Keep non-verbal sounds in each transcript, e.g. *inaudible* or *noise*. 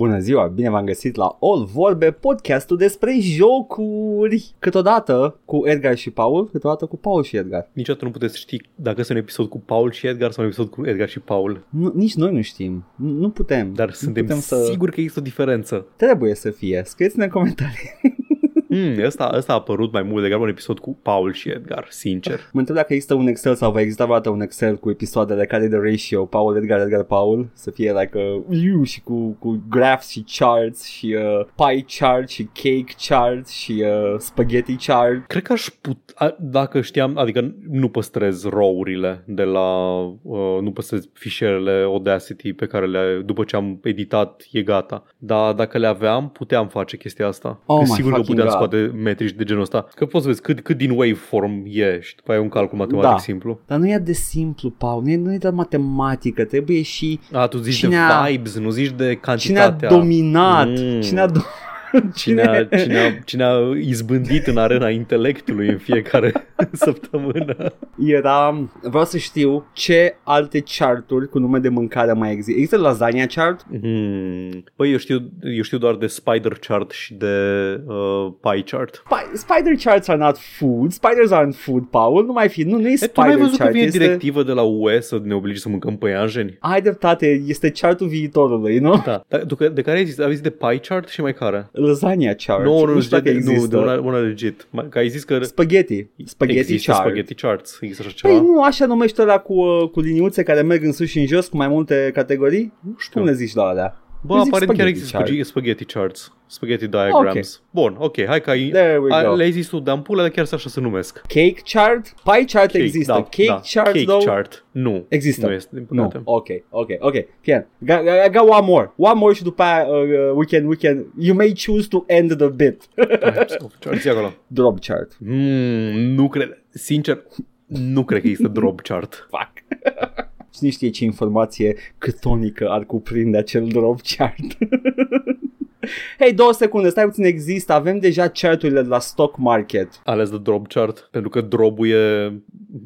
Bună ziua, bine v-am găsit la All Vorbe, podcastul despre jocuri. Câteodată cu Edgar și Paul, câteodată cu Paul și Edgar. Niciodată nu puteți ști dacă este un episod cu Paul și Edgar sau un episod cu Edgar și Paul. Nu, nici noi nu știm, nu, nu putem. Dar nu suntem putem să... siguri că există o diferență. Trebuie să fie, scrieți-ne în comentarii. *laughs* Mm, ăsta, ăsta a apărut mai mult degrabă un episod cu Paul și Edgar, sincer. Mă întreb dacă există un Excel sau va exista vreodată un Excel cu episoadele care e de ratio Paul, Edgar, Edgar, Paul să fie like a, you și cu, cu graphs și charts și uh, pie chart și cake chart și uh, spaghetti chart. Cred că aș putea, dacă știam, adică nu păstrez row-urile de la, uh, nu păstrez fișierele Audacity pe care le, după ce am editat, e gata. Dar dacă le aveam, puteam face chestia asta. Oh Că my sigur că fucking puteam God. Scoate metrici de genul ăsta. Că poți să vezi cât, cât din waveform e și după aia e un calcul matematic Da. simplu. Dar nu e de simplu, Paul, nu e, nu e de matematică, trebuie și A, tu zici Cine de a- vibes, nu zici de cine a cantitatea. dominat, Mm. cine a do- *laughs* *laughs* Cine a, cine, a, cine a izbândit în arena intelectului în fiecare *laughs* săptămână. Era, vreau să știu ce alte charturi cu nume de mâncare mai există. Există lasagna chart? Hmm. Păi eu știu, eu știu doar de spider chart și de uh, pie chart. Spi- spider charts are not food. Spiders aren't food, Paul. Nu mai fi. Nu, nu e E, tu n-ai spider văzut că chart. vine Este... directivă de la UE să ne oblige să mâncăm păianjeni? Ai dreptate, este chartul viitorului, nu? Da. Dar tu, că- de care ai zis? Ai zis de pie chart și mai care? Lasagna chart. Nu, nu, nu, știu de, dacă nu, există. de una, una legit. Mai- Că ai zis că Spaghetti. Spaghetti există chart. spaghetti charts. Există așa ceva? Păi nu, așa numește ăla cu, uh, cu liniuțe care merg în sus și în jos cu mai multe categorii? nu știu. Cum le zici la alea? Bă, Eu zic aparent chiar spaghetti există chart. spaghetti, spaghetti charts. Spaghetti diagrams. Bun, ok, hai că ai, There we a, go. le-ai zis tu de ampulă, dar chiar așa se numesc. Cake chart? Pie chart Cake, există. da, Cake da. chart, Cake though? chart. Nu. Există. Nu este, din Nu, păcate. ok, ok, ok, fine. Got, I got one more. One more și după aia uh, we can, we can, you may choose to end the bit. *laughs* Ce zi acolo? Drop chart. Mm, nu cred, sincer, nu cred că există drop chart. *laughs* Fuck. Cine știe ce informație câtonică ar cuprinde acel drop chart. *laughs* Hei, două secunde, stai puțin, există, avem deja charturile de la stock market. Ales de drop chart, pentru că drop e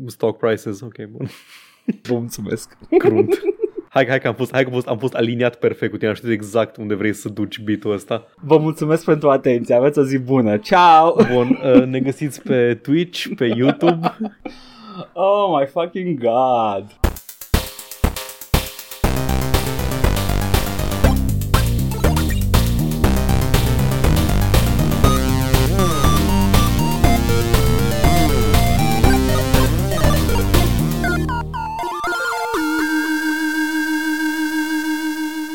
stock prices. Ok, bun. Vă mulțumesc. Crunt. Hai, hai că am fost, hai că am fost, am fost aliniat perfect cu tine, am știut exact unde vrei să duci beat-ul ăsta. Vă mulțumesc pentru atenție, aveți o zi bună. Ciao! Bun, *laughs* uh, ne găsiți pe Twitch, pe YouTube. Oh my fucking god.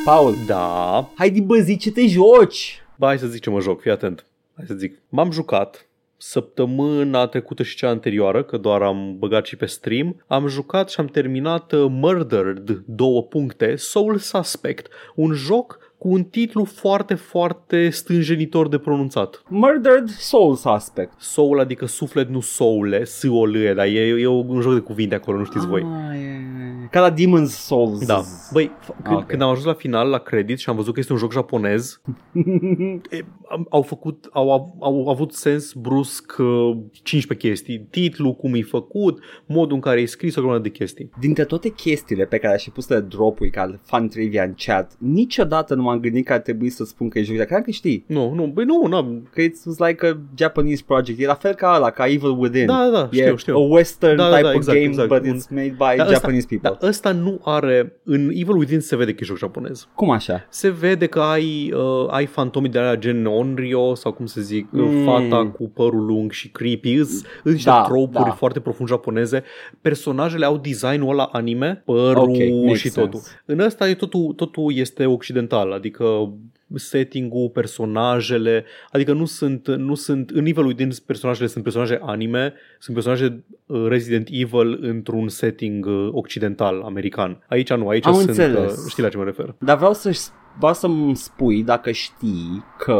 Paul, Da. hai din bă, zi ce te joci. Ba, hai să zic ce mă joc, fii atent. Hai să zic. M-am jucat săptămâna trecută și cea anterioară, că doar am băgat și pe stream, am jucat și am terminat uh, Murdered, două puncte, Soul Suspect, un joc cu un titlu foarte, foarte stânjenitor de pronunțat. Murdered Soul Suspect. Soul, adică suflet, nu soule, s o l dar e, e un joc de cuvinte acolo, nu știți voi. Ah, e, e. Ca la Demon's Souls. Da. Băi, f- când, ok. când am ajuns la final, la credit și am văzut că este un joc japonez, *laughs* e, am- au făcut, au, au, au avut sens brusc uh, 15 chestii. Titlul, cum e făcut, modul în care e scris, o grămadă de chestii. Dintre toate chestiile pe care aș fi pus le drop-uri ca fan trivia în chat, niciodată nu m-am gândit că ar trebui să spun că e joc, dar cred că știi. Nu, nu, băi, nu, n-am. Că it's like a Japanese project. E la fel ca ăla, ca Evil Within. Da, da, da, e știu, știu. a western Da, da, type da, of exact, game, exact. but Un- it's made by Dar Japanese people. Dar ăsta nu are, în Evil Within se vede că e joc japonez. Cum așa? Se vede că ai, uh, ai fantomii de alea gen Onryo sau cum să zic, Mm. mm. fata cu părul lung și creepy. Îs, îs niște Da, tropuri da. foarte profund japoneze. Personajele au designul ăla anime, părul Ok, makes și totul. sense. În ăsta e totul, totul este occidental, adică setting-ul, personajele, adică nu sunt, nu sunt în nivelul din personajele sunt personaje anime, sunt personaje uh, Resident Evil într-un setting uh, occidental, american. Aici nu, aici Am sunt, înțeles. uh, știi la ce mă refer. Dar vreau să vreau să-mi spui dacă știi că...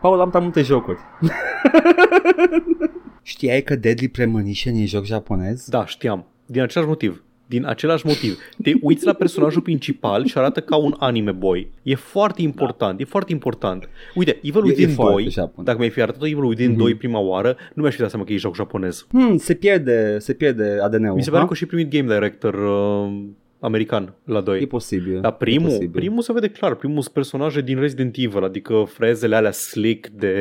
Paul, am prea multe jocuri. *laughs* Știai că Deadly Premonition e joc japonez? Da, știam. Din același motiv. Din același motiv. Te uiți la personajul principal și arată ca un anime boy. E foarte important, e foarte important. Uite, Evil E- e Within foarte 2, japonez. dacă mi-ai fi arătat Evil Within Mhm. 2 prima oară, nu mi-aș fi dat seama că e joc japonez. Hmm, se pierde, se pierde ADN-ul. Mi se pare ha? că a și primit Game Director uh, american la 2. E posibil. Dar primul, e posibil. primul se vede clar, primul sunt personaje din Resident Evil, adică frezele alea slick de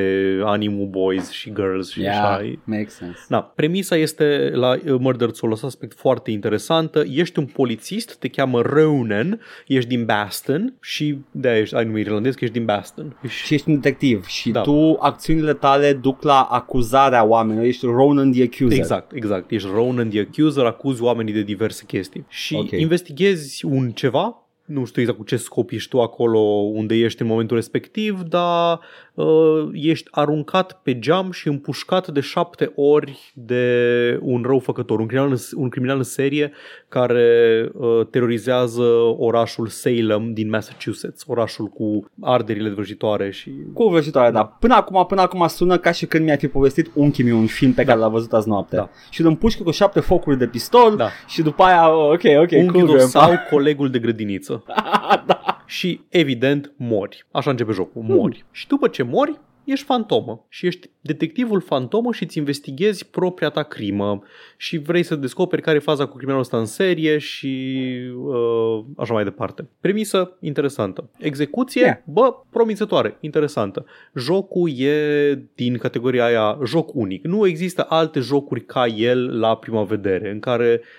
Animu Boys și Girls și Yeah, așa. makes sense. Da, premisa este la uh, Murder Soul ăsta aspect foarte interesantă. Ești un polițist, te cheamă Ronan, ești din Baston și de-aia ești, ai numit irlandez că ești din Baston. Și ești un detectiv și Da. tu, acțiunile tale duc la acuzarea oamenilor, ești Ronan the Accuser. Exact, exact. Ești Ronan the Accuser, acuzi oamenii de diverse chestii. Și Ok. Investighezi un ceva, nu știu exact cu ce scop ești tu acolo unde ești în momentul respectiv, dar uh, ești aruncat pe geam și împușcat de șapte ori de un răufăcător, un criminal, un criminal în serie care uh, terorizează orașul Salem din Massachusetts, orașul cu arderile vrăjitoare și... Cu vrăjitoare, da. Până acum, până acum sună ca și când mi-ai fi povestit unchiul meu un film pe care l-a văzut azi noapte. Da. Și îl împușcă cu șapte focuri de pistol Da. și după aia, oh, ok, ok, Unchiul cool, tău grandpa. sau colegul de grădiniță. da. și evident mori. Așa începe jocul, mori. Și după ce mori, ești fantomă și ești detectivul fantomă și îți investighezi propria ta crimă și vrei să descoperi care e faza cu criminalul ăsta în serie și uh, așa mai departe. Premisă interesantă. Execuție, Yeah. bă, promițătoare, interesantă. Jocul e din categoria aia joc unic. Nu există alte jocuri ca el la prima vedere, în care uh,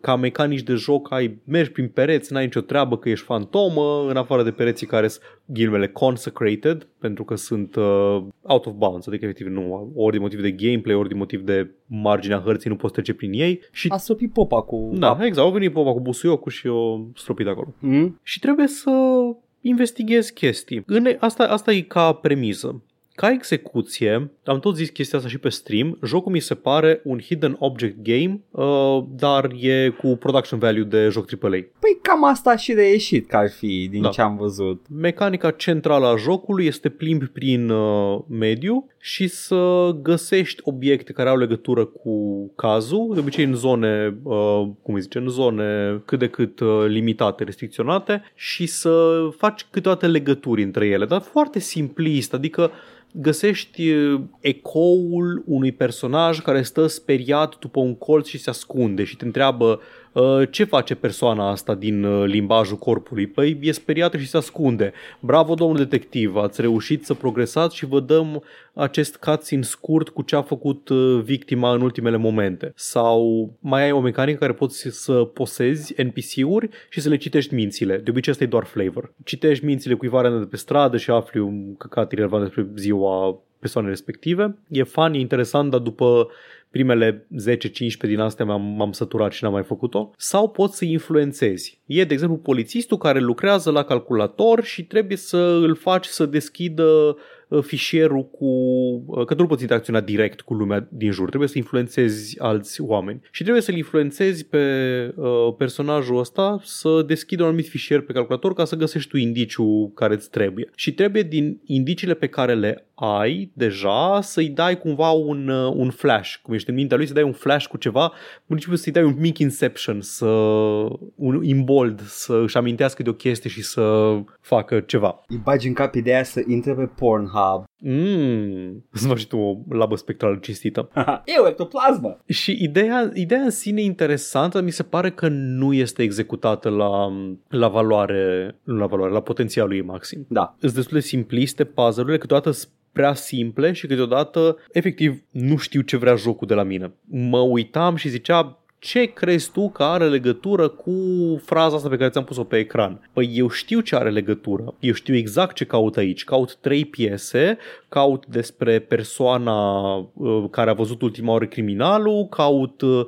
ca mecanici de joc ai mergi prin pereți, n-ai nicio treabă că ești fantomă, în afară de pereții care sunt ghilmele consecrated, pentru că sunt uh, out of bounds, adică efectiv nu, ori din motiv de gameplay, ori din motiv de marginea hărții nu poți trece prin ei și A stropit popa cu... da, exact, au venit popa cu busuiocul și o stropit acolo. Mm? Și trebuie să investighezi chestii. În, asta, asta e ca premisă. Ca execuție, am tot zis chestia asta și pe stream, jocul mi se pare un hidden object game, uh, dar e cu production value de joc AAA. Păi cam asta a și reieșit că ar fi din Da. ce am văzut. Mecanica centrală a jocului este plimbi prin uh, mediu și să găsești obiecte care au legătură cu cazul, de obicei în zone, uh, cum îi zice, în zone cât de cât uh, limitate, restricționate și să faci câteodată legături între ele, dar foarte simplist, adică găsești uh, ecoul unui personaj care stă speriat după un colț și se ascunde și te întreabă uh, ce face persoana asta din uh, limbajul corpului? Păi e speriată și se ascunde. Bravo, domnul detectiv, ați reușit să progresați și vă dăm acest cutscene scurt cu ce a făcut uh, victima în ultimele momente. Sau mai ai o mecanică care poți să posezi NPC-uri și să le citești mințile. De obicei asta e doar flavor. Citești mințile cuiva random de pe stradă și afli un căcat irrelevant despre ziua persoanei respective. E fun, e interesant, dar după primele 10-15 din astea m-am, m-am săturat și n-am mai făcut-o, sau poți să influențezi. E, de exemplu, polițistul care lucrează la calculator și trebuie să îl faci să deschidă uh, fișierul cu... uh, că tu nu poți interacționa direct cu lumea din jur, trebuie să influențezi alți oameni. Și trebuie să-l influențezi pe uh, personajul ăsta să deschidă un anumit fișier pe calculator ca să găsești tu indiciul care îți trebuie. Și trebuie din indiciile pe care le ai deja să-i dai cumva un, uh, un flash, cum ești în mintea lui, să dai un flash cu ceva, în principiu să-i dai un mic inception, să, un imbold, să își amintească de o chestie și să facă ceva. Îi bagi în cap ideea să intre pe Pornhub. Mmm, să faci tu o labă spectrală cinstită. *laughs* Eu, ectoplasmă! Și ideea, ideea în sine e interesantă, dar mi se pare că nu este executată la, la valoare, nu la valoare, la potențialul ei maxim. Da. Sunt destul de simpliste puzzle-urile, câteodată sunt prea simple și câteodată efectiv nu știu ce vrea jocul de la mine. Mă uitam și zicea ce crezi tu că are legătură cu fraza asta pe care ți-am pus-o pe ecran? Păi eu știu ce are legătură. Eu știu exact ce caut aici. Caut trei piese, caut despre persoana uh, care a văzut ultima oară criminalul, caut uh, uh,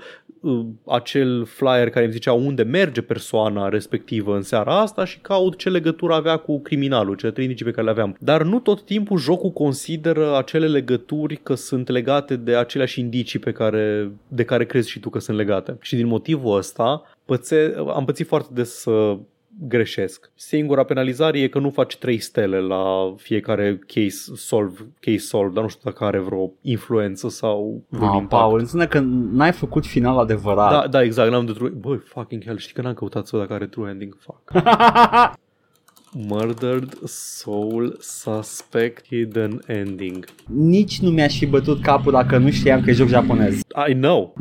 acel flyer care îmi zicea unde merge persoana respectivă în seara asta și caut ce legătură avea cu criminalul, cele trei indicii pe care le aveam. Dar nu tot timpul jocul consideră acele legături că sunt legate de aceleași indicii pe care, de care crezi și tu că sunt legate. Și din motivul ăsta pățe, am pățit foarte des să greșesc. Singura penalizare e că nu faci trei stele la fiecare case solve, case solve, dar nu știu dacă are vreo influență sau vreun Ah, impact. Paul, înseamnă că n-ai făcut final adevărat. Da, da, exact, n-am de true... Băi, fucking hell, știi că n-am căutat să văd dacă are true ending, fuck. *laughs* Murdered Soul Suspect Hidden Ending. Nici nu mi-aș fi bătut capul dacă nu știam că e joc japonez. I know.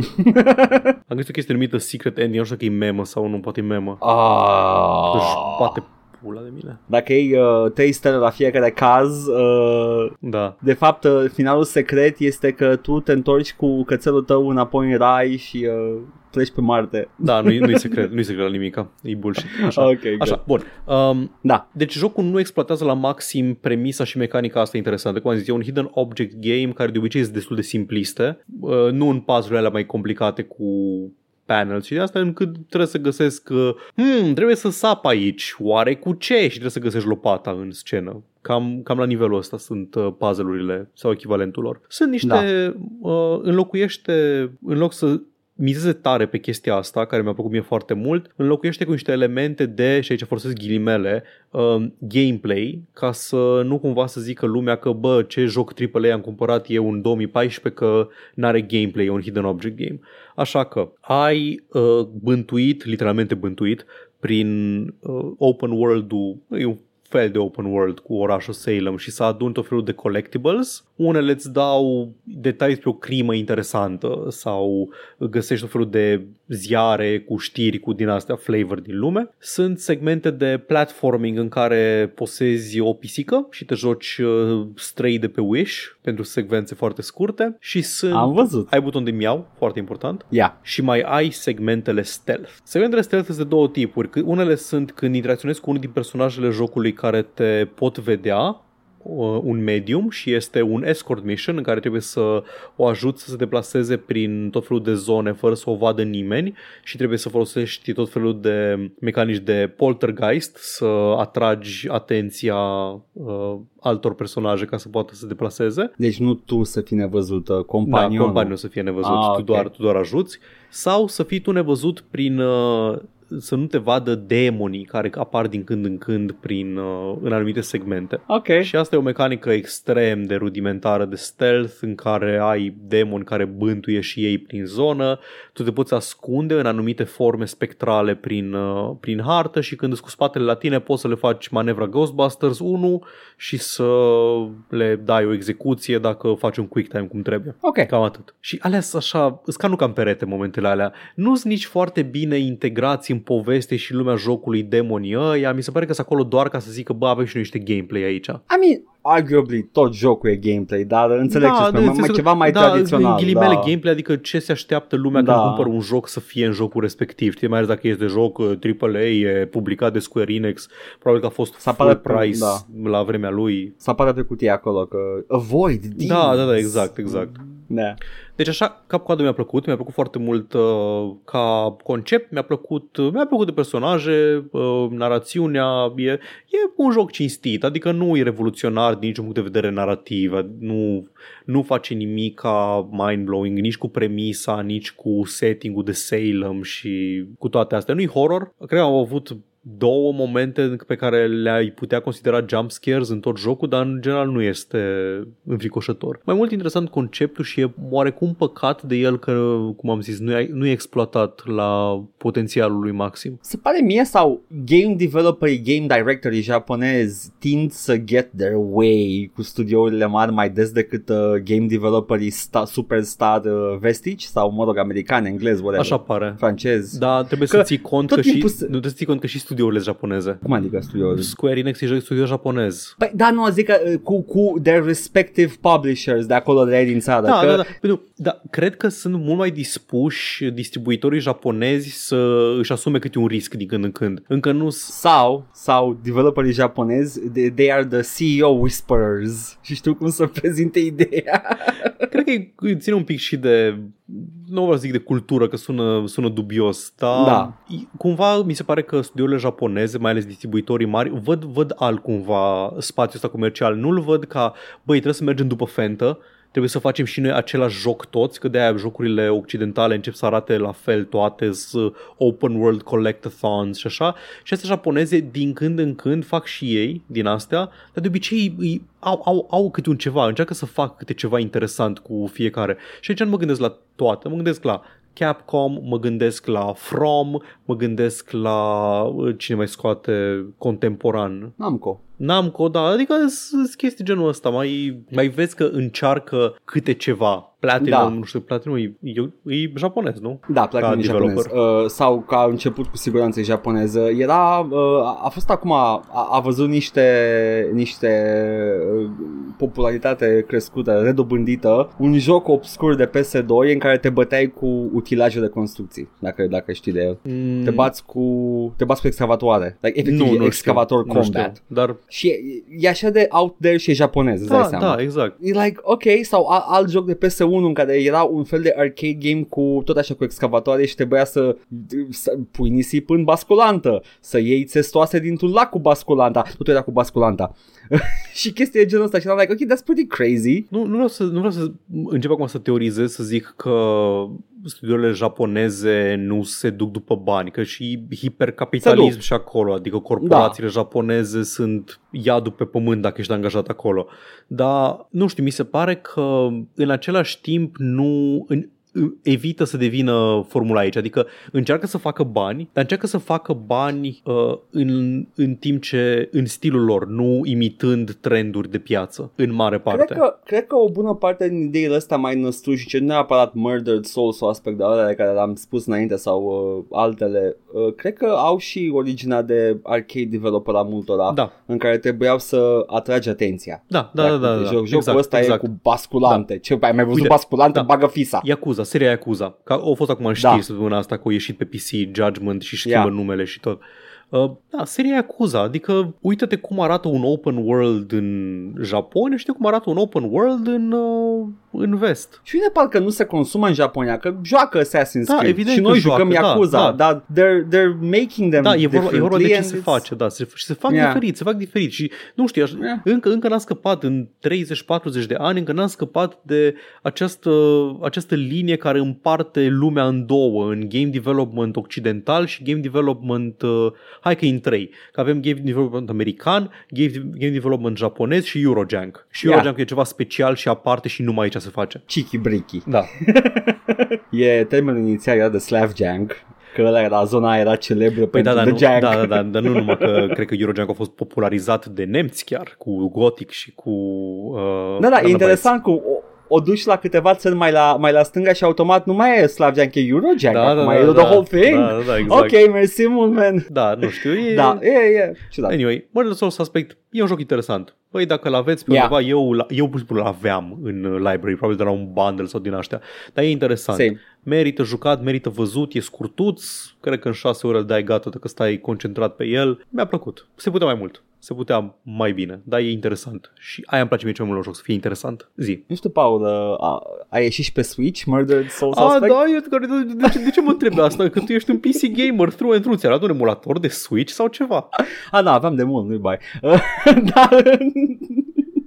*laughs* Am găsit o chestie numită Secret Ending, nu știu că e memă sau nu, poate e memă. Își Ah. bate pula de mine. Dacă iei uh, 3 stele la fiecare caz, uh, Da. de fapt uh, finalul secret este că tu te întorci cu cățelul tău înapoi în rai și uh, pleci pe Marte. Da, nu-i, nu-i *laughs* secret, nu-i secret la nimica. E bullshit. Așa. Ok, Așa, bun. Um, Da. deci jocul nu exploatează la maxim premisa și mecanica asta interesantă. Cum am zis, e un hidden object game care de obicei sunt destul de simpliste, uh, nu în puzzle alea mai complicate cu panel și de asta încât trebuie să găsesc uh, hmm, trebuie să sap aici, oare cu ce? Și trebuie să găsești lopata în scenă. Cam, cam la nivelul ăsta sunt uh, puzzle-urile sau echivalentul lor. Sunt niște... Da. Uh, înlocuiește, în loc să mizeze tare pe chestia asta, care mi-a plăcut mie foarte mult, înlocuiește cu niște elemente de, și aici folosesc ghilimele, uh, gameplay, ca să nu cumva să zică lumea că, bă, ce joc AAA am cumpărat eu în 2014 că n-are gameplay, e un hidden object game. Așa că ai uh, bântuit, literalmente bântuit, prin uh, open world-ul, e un fel de open world cu orașul Salem și să adun tot felul de collectibles. Unele îți dau detalii despre o crimă interesantă sau găsești tot felul de ziare cu știri cu din astea flavor din lume. Sunt segmente de platforming în care posezi o pisică și te joci uh, stray de pe Wish pentru secvențe foarte scurte și sunt... Am văzut. Ai buton de miau, foarte important Ia. și mai ai segmentele stealth. Segmentele stealth sunt de două tipuri. Că Unele sunt când interacționezi cu unul din personajele jocului care te pot vedea uh, un medium și este un escort mission în care trebuie să o ajuți să se deplaseze prin tot felul de zone fără să o vadă nimeni și trebuie să folosești tot felul de mecanici de poltergeist să atragi atenția uh, altor personaje ca să poată să se deplaseze Deci nu tu să fii nevăzută, da, companionul. companiul să fie nevăzut, Ah, tu, ok. doar, tu doar ajuți, sau să fii tu nevăzut prin uh, să nu te vadă demonii care apar din când în când prin, uh, în anumite segmente. Ok. Și asta e o mecanică extrem de rudimentară de stealth în care ai demoni care bântuie și ei prin zonă, tu te poți ascunde în anumite forme spectrale prin, uh, prin hartă și când îți cu spatele la tine poți să le faci manevra Ghostbusters 1 și să le dai o execuție dacă faci un quick time cum trebuie. Ok. Cam atât. Și alea sunt așa, îți ca nu cam perete momentele alea. Nu sunt nici foarte bine integrați în poveste și lumea jocului demonii ăia. Mi se pare că sunt acolo doar ca să zică, bă, avem și noi niște gameplay aici. I mean, arguably tot jocul e gameplay, dar înțeleg ce spui, de- mai, mai ți- ceva mai da, tradițional. în ghilimele da. gameplay, adică ce se așteaptă lumea Da. când cumpără un joc să fie în jocul respectiv. Știi, mai ales dacă este joc uh, AAA, e publicat de Square Enix, probabil că a fost Să full apară pe- price da. la vremea lui. Să apară pe cutie acolo că avoid these. Da, da, da, exact, exact. Da. Deci așa, cap-coadă mi-a plăcut, mi-a plăcut foarte mult uh, ca concept, mi-a plăcut, uh, mi-a plăcut de personaje, uh, narațiunea, e, e un joc cinstit, adică nu e revoluționar din niciun punct de vedere narrativ, nu, nu face nimic ca mind-blowing, nici cu premisa, nici cu setting-ul de Salem și cu toate astea. Nu-i horror, cred că au avut două momente pe care le-ai putea considera jump scares în tot jocul, dar în general nu este înfricoșător. Mai mult interesant conceptul și e oarecum păcat de el că, cum am zis, nu e, nu e exploatat la potențialul lui maxim. Se pare mie sau game developerii, game directorii japonezi tind să get their way cu studiourile mari mai des decât uh, game developerii sta, superstar uh, vestici sau, mă rog, americani, englez, whatever, Așa pare. francez. Da, trebuie Că să ții cont tot că și, timpul se- nu trebuie să ții cont că și studiourile sunt japoneze. Cum adică studiourile? Square Enix e studio japonez. Păi, da, nu, zic că uh, cu, cu their respective publishers de acolo de din țară. Da, că, da, da. Pentru, da. Cred că sunt mult mai dispuși distribuitorii japonezi să își asume câte un risc din când în când. Încă nu s- Sau, sau developerii japonezi, they, they are the CEO whisperers și știu cum să *laughs* prezinte ideea. Cred că îi ține un pic și de nu vreau să zic de cultură, că sună, sună dubios, dar Da. cumva mi se pare că studiourile japoneze, mai ales distribuitorii mari, văd, văd alt cumva spațiul ăsta comercial. Nu-l văd ca, băi, trebuie să mergem după fentă, trebuie să facem și noi același joc toți, că de-aia jocurile occidentale încep să arate la fel toate, sunt open world collectathons și așa. Și astea japoneze, din când în când, fac și ei din astea, dar de obicei îi, au, au, au câte un ceva, încearcă să fac câte ceva interesant cu fiecare. Și aici nu mă gândesc la toate, mă gândesc la Capcom, mă gândesc la From, mă gândesc la uh, cine mai scoate contemporan. Namco. Namco, da, adică sunt chestii genul ăsta, mai, mai vezi că încearcă câte ceva. Platinum, Da. nu știu, Platinum e, e, e japonez, nu? Da, Platinum e developer. japonez. Uh, sau ca a început cu siguranță e japoneză. Era, uh, a fost acum, a, a văzut niște, niște uh, popularitate crescută, redobândită, un joc obscur de PS2 în care te băteai cu utilaje de construcții, dacă, dacă știi de el. Mm, Te bați cu, te bați cu excavatoare. Like, efectiv, nu, nu excavator știu, nu combat. știu, dar Și e, e așa de out there și e japonez, îți dai da, seama. da, exact. E like, ok, sau a, alt joc de PS1 în care era un fel de arcade game cu tot așa cu excavatoare și trebuia să, să pui nisip în basculantă, să iei țestoase dintr-un lac cu basculanta, totul era cu basculanta. *laughs* și chestia de genul ăsta și am like, ok, that's pretty crazy. Nu, nu, vreau să, nu vreau să încep acum să teorizez, să zic că studiourile japoneze nu se duc după bani, că și Se hipercapitalism duc. și acolo, adică corporațiile da. japoneze sunt iadul pe pământ dacă ești angajat acolo. Dar, nu știu, mi se pare că în același timp nu... În, evită să devină formula aici, adică încearcă să facă bani, dar încearcă să facă bani uh, în, în timp ce în stilul lor, nu imitând trenduri de piață, în mare parte. Cred că, cred că o bună parte din ideile astea mai năstrușice, nu neapărat Murdered Soul sau aspect de alea care le-am spus înainte sau uh, altele, uh, cred că au și originea de arcade developer a multora, Da, în care trebuiau să atragi atenția. da, da, da, da, da. Joc, jocul exact, ăsta exact. e cu basculante. Da. Ce, ai mai văzut Uite, basculante? da. Bagă fisa. Yakuza, seria Yakuza, că au fost acum în știri Da. săptămâna asta că au ieșit pe PC Judgment și schimbă Ia. numele și tot. Uh, da, seria Yakuza, adică uită-te cum arată un open world în Japonia și uite cum arată un open world în, uh, în vest. Și uite parcă nu se consumă în Japonia, că joacă Assassin's Da, Creed. evident și că noi joacă, jucăm da, Yakuza, da. dar they're, they're making them Da, e vorba, e vorba de ce differently se and face, da, se, și se fac Yeah. diferit, se fac diferit și nu știu, aș, Yeah. încă, încă n-am scăpat în 30-40 de ani, încă n-am scăpat de această, această linie care împarte lumea în două, în game development occidental și game development, uh, hai că e în trei, că avem game development american, game, game development japonez și Eurojunk. Și Yeah. Eurojunk e ceva special și aparte și numai aici se face. Chiki Briki. Da. *laughs* E termenul inițial era de Slavjank, că ăla era, zona aia era celebră Păi da, pentru da, The nu, Jank. da, da, da, dar nu numai că *laughs* cred că Eurojunk a fost popularizat de nemți chiar, cu Gothic și cu... Uh, Da, da, e Chronobytes. interesant cum o, o duci la câteva țări mai la, mai la stânga și automat nu mai e Slavjank, e Eurojank, Da, da, acum da, e da, the whole thing. Da, da, da, exact. Ok, mersi mult, man. Da, nu știu, e... Da, e, e, ciudat. Anyway, Murder Soul Suspect e un joc interesant. Păi dacă îl aveți pe Yeah. undeva, eu, la- eu pur și simplu îl aveam în uh, library, probabil de la un bundle sau din astea. Dar e interesant. Same. Merită jucat, merită văzut, e scurtuț, cred că în 6 ore îl dai gata dacă stai concentrat pe el. Mi-a plăcut. Se putea mai mult. Se putea mai bine, dar e interesant. Și aia îmi place mie cel mai mult la joc, să fie interesant. Zi. Nu știu, Paul, uh, a, a ieșit și pe Switch, Murdered Soul A, Suspect? da, eu, de, de, ce, de ce mă întreb de asta? Că tu ești un PC gamer through and through. Ți-a luat un emulator de Switch sau ceva? *laughs* A, da, aveam de mult, nu-i bai. *laughs* Dar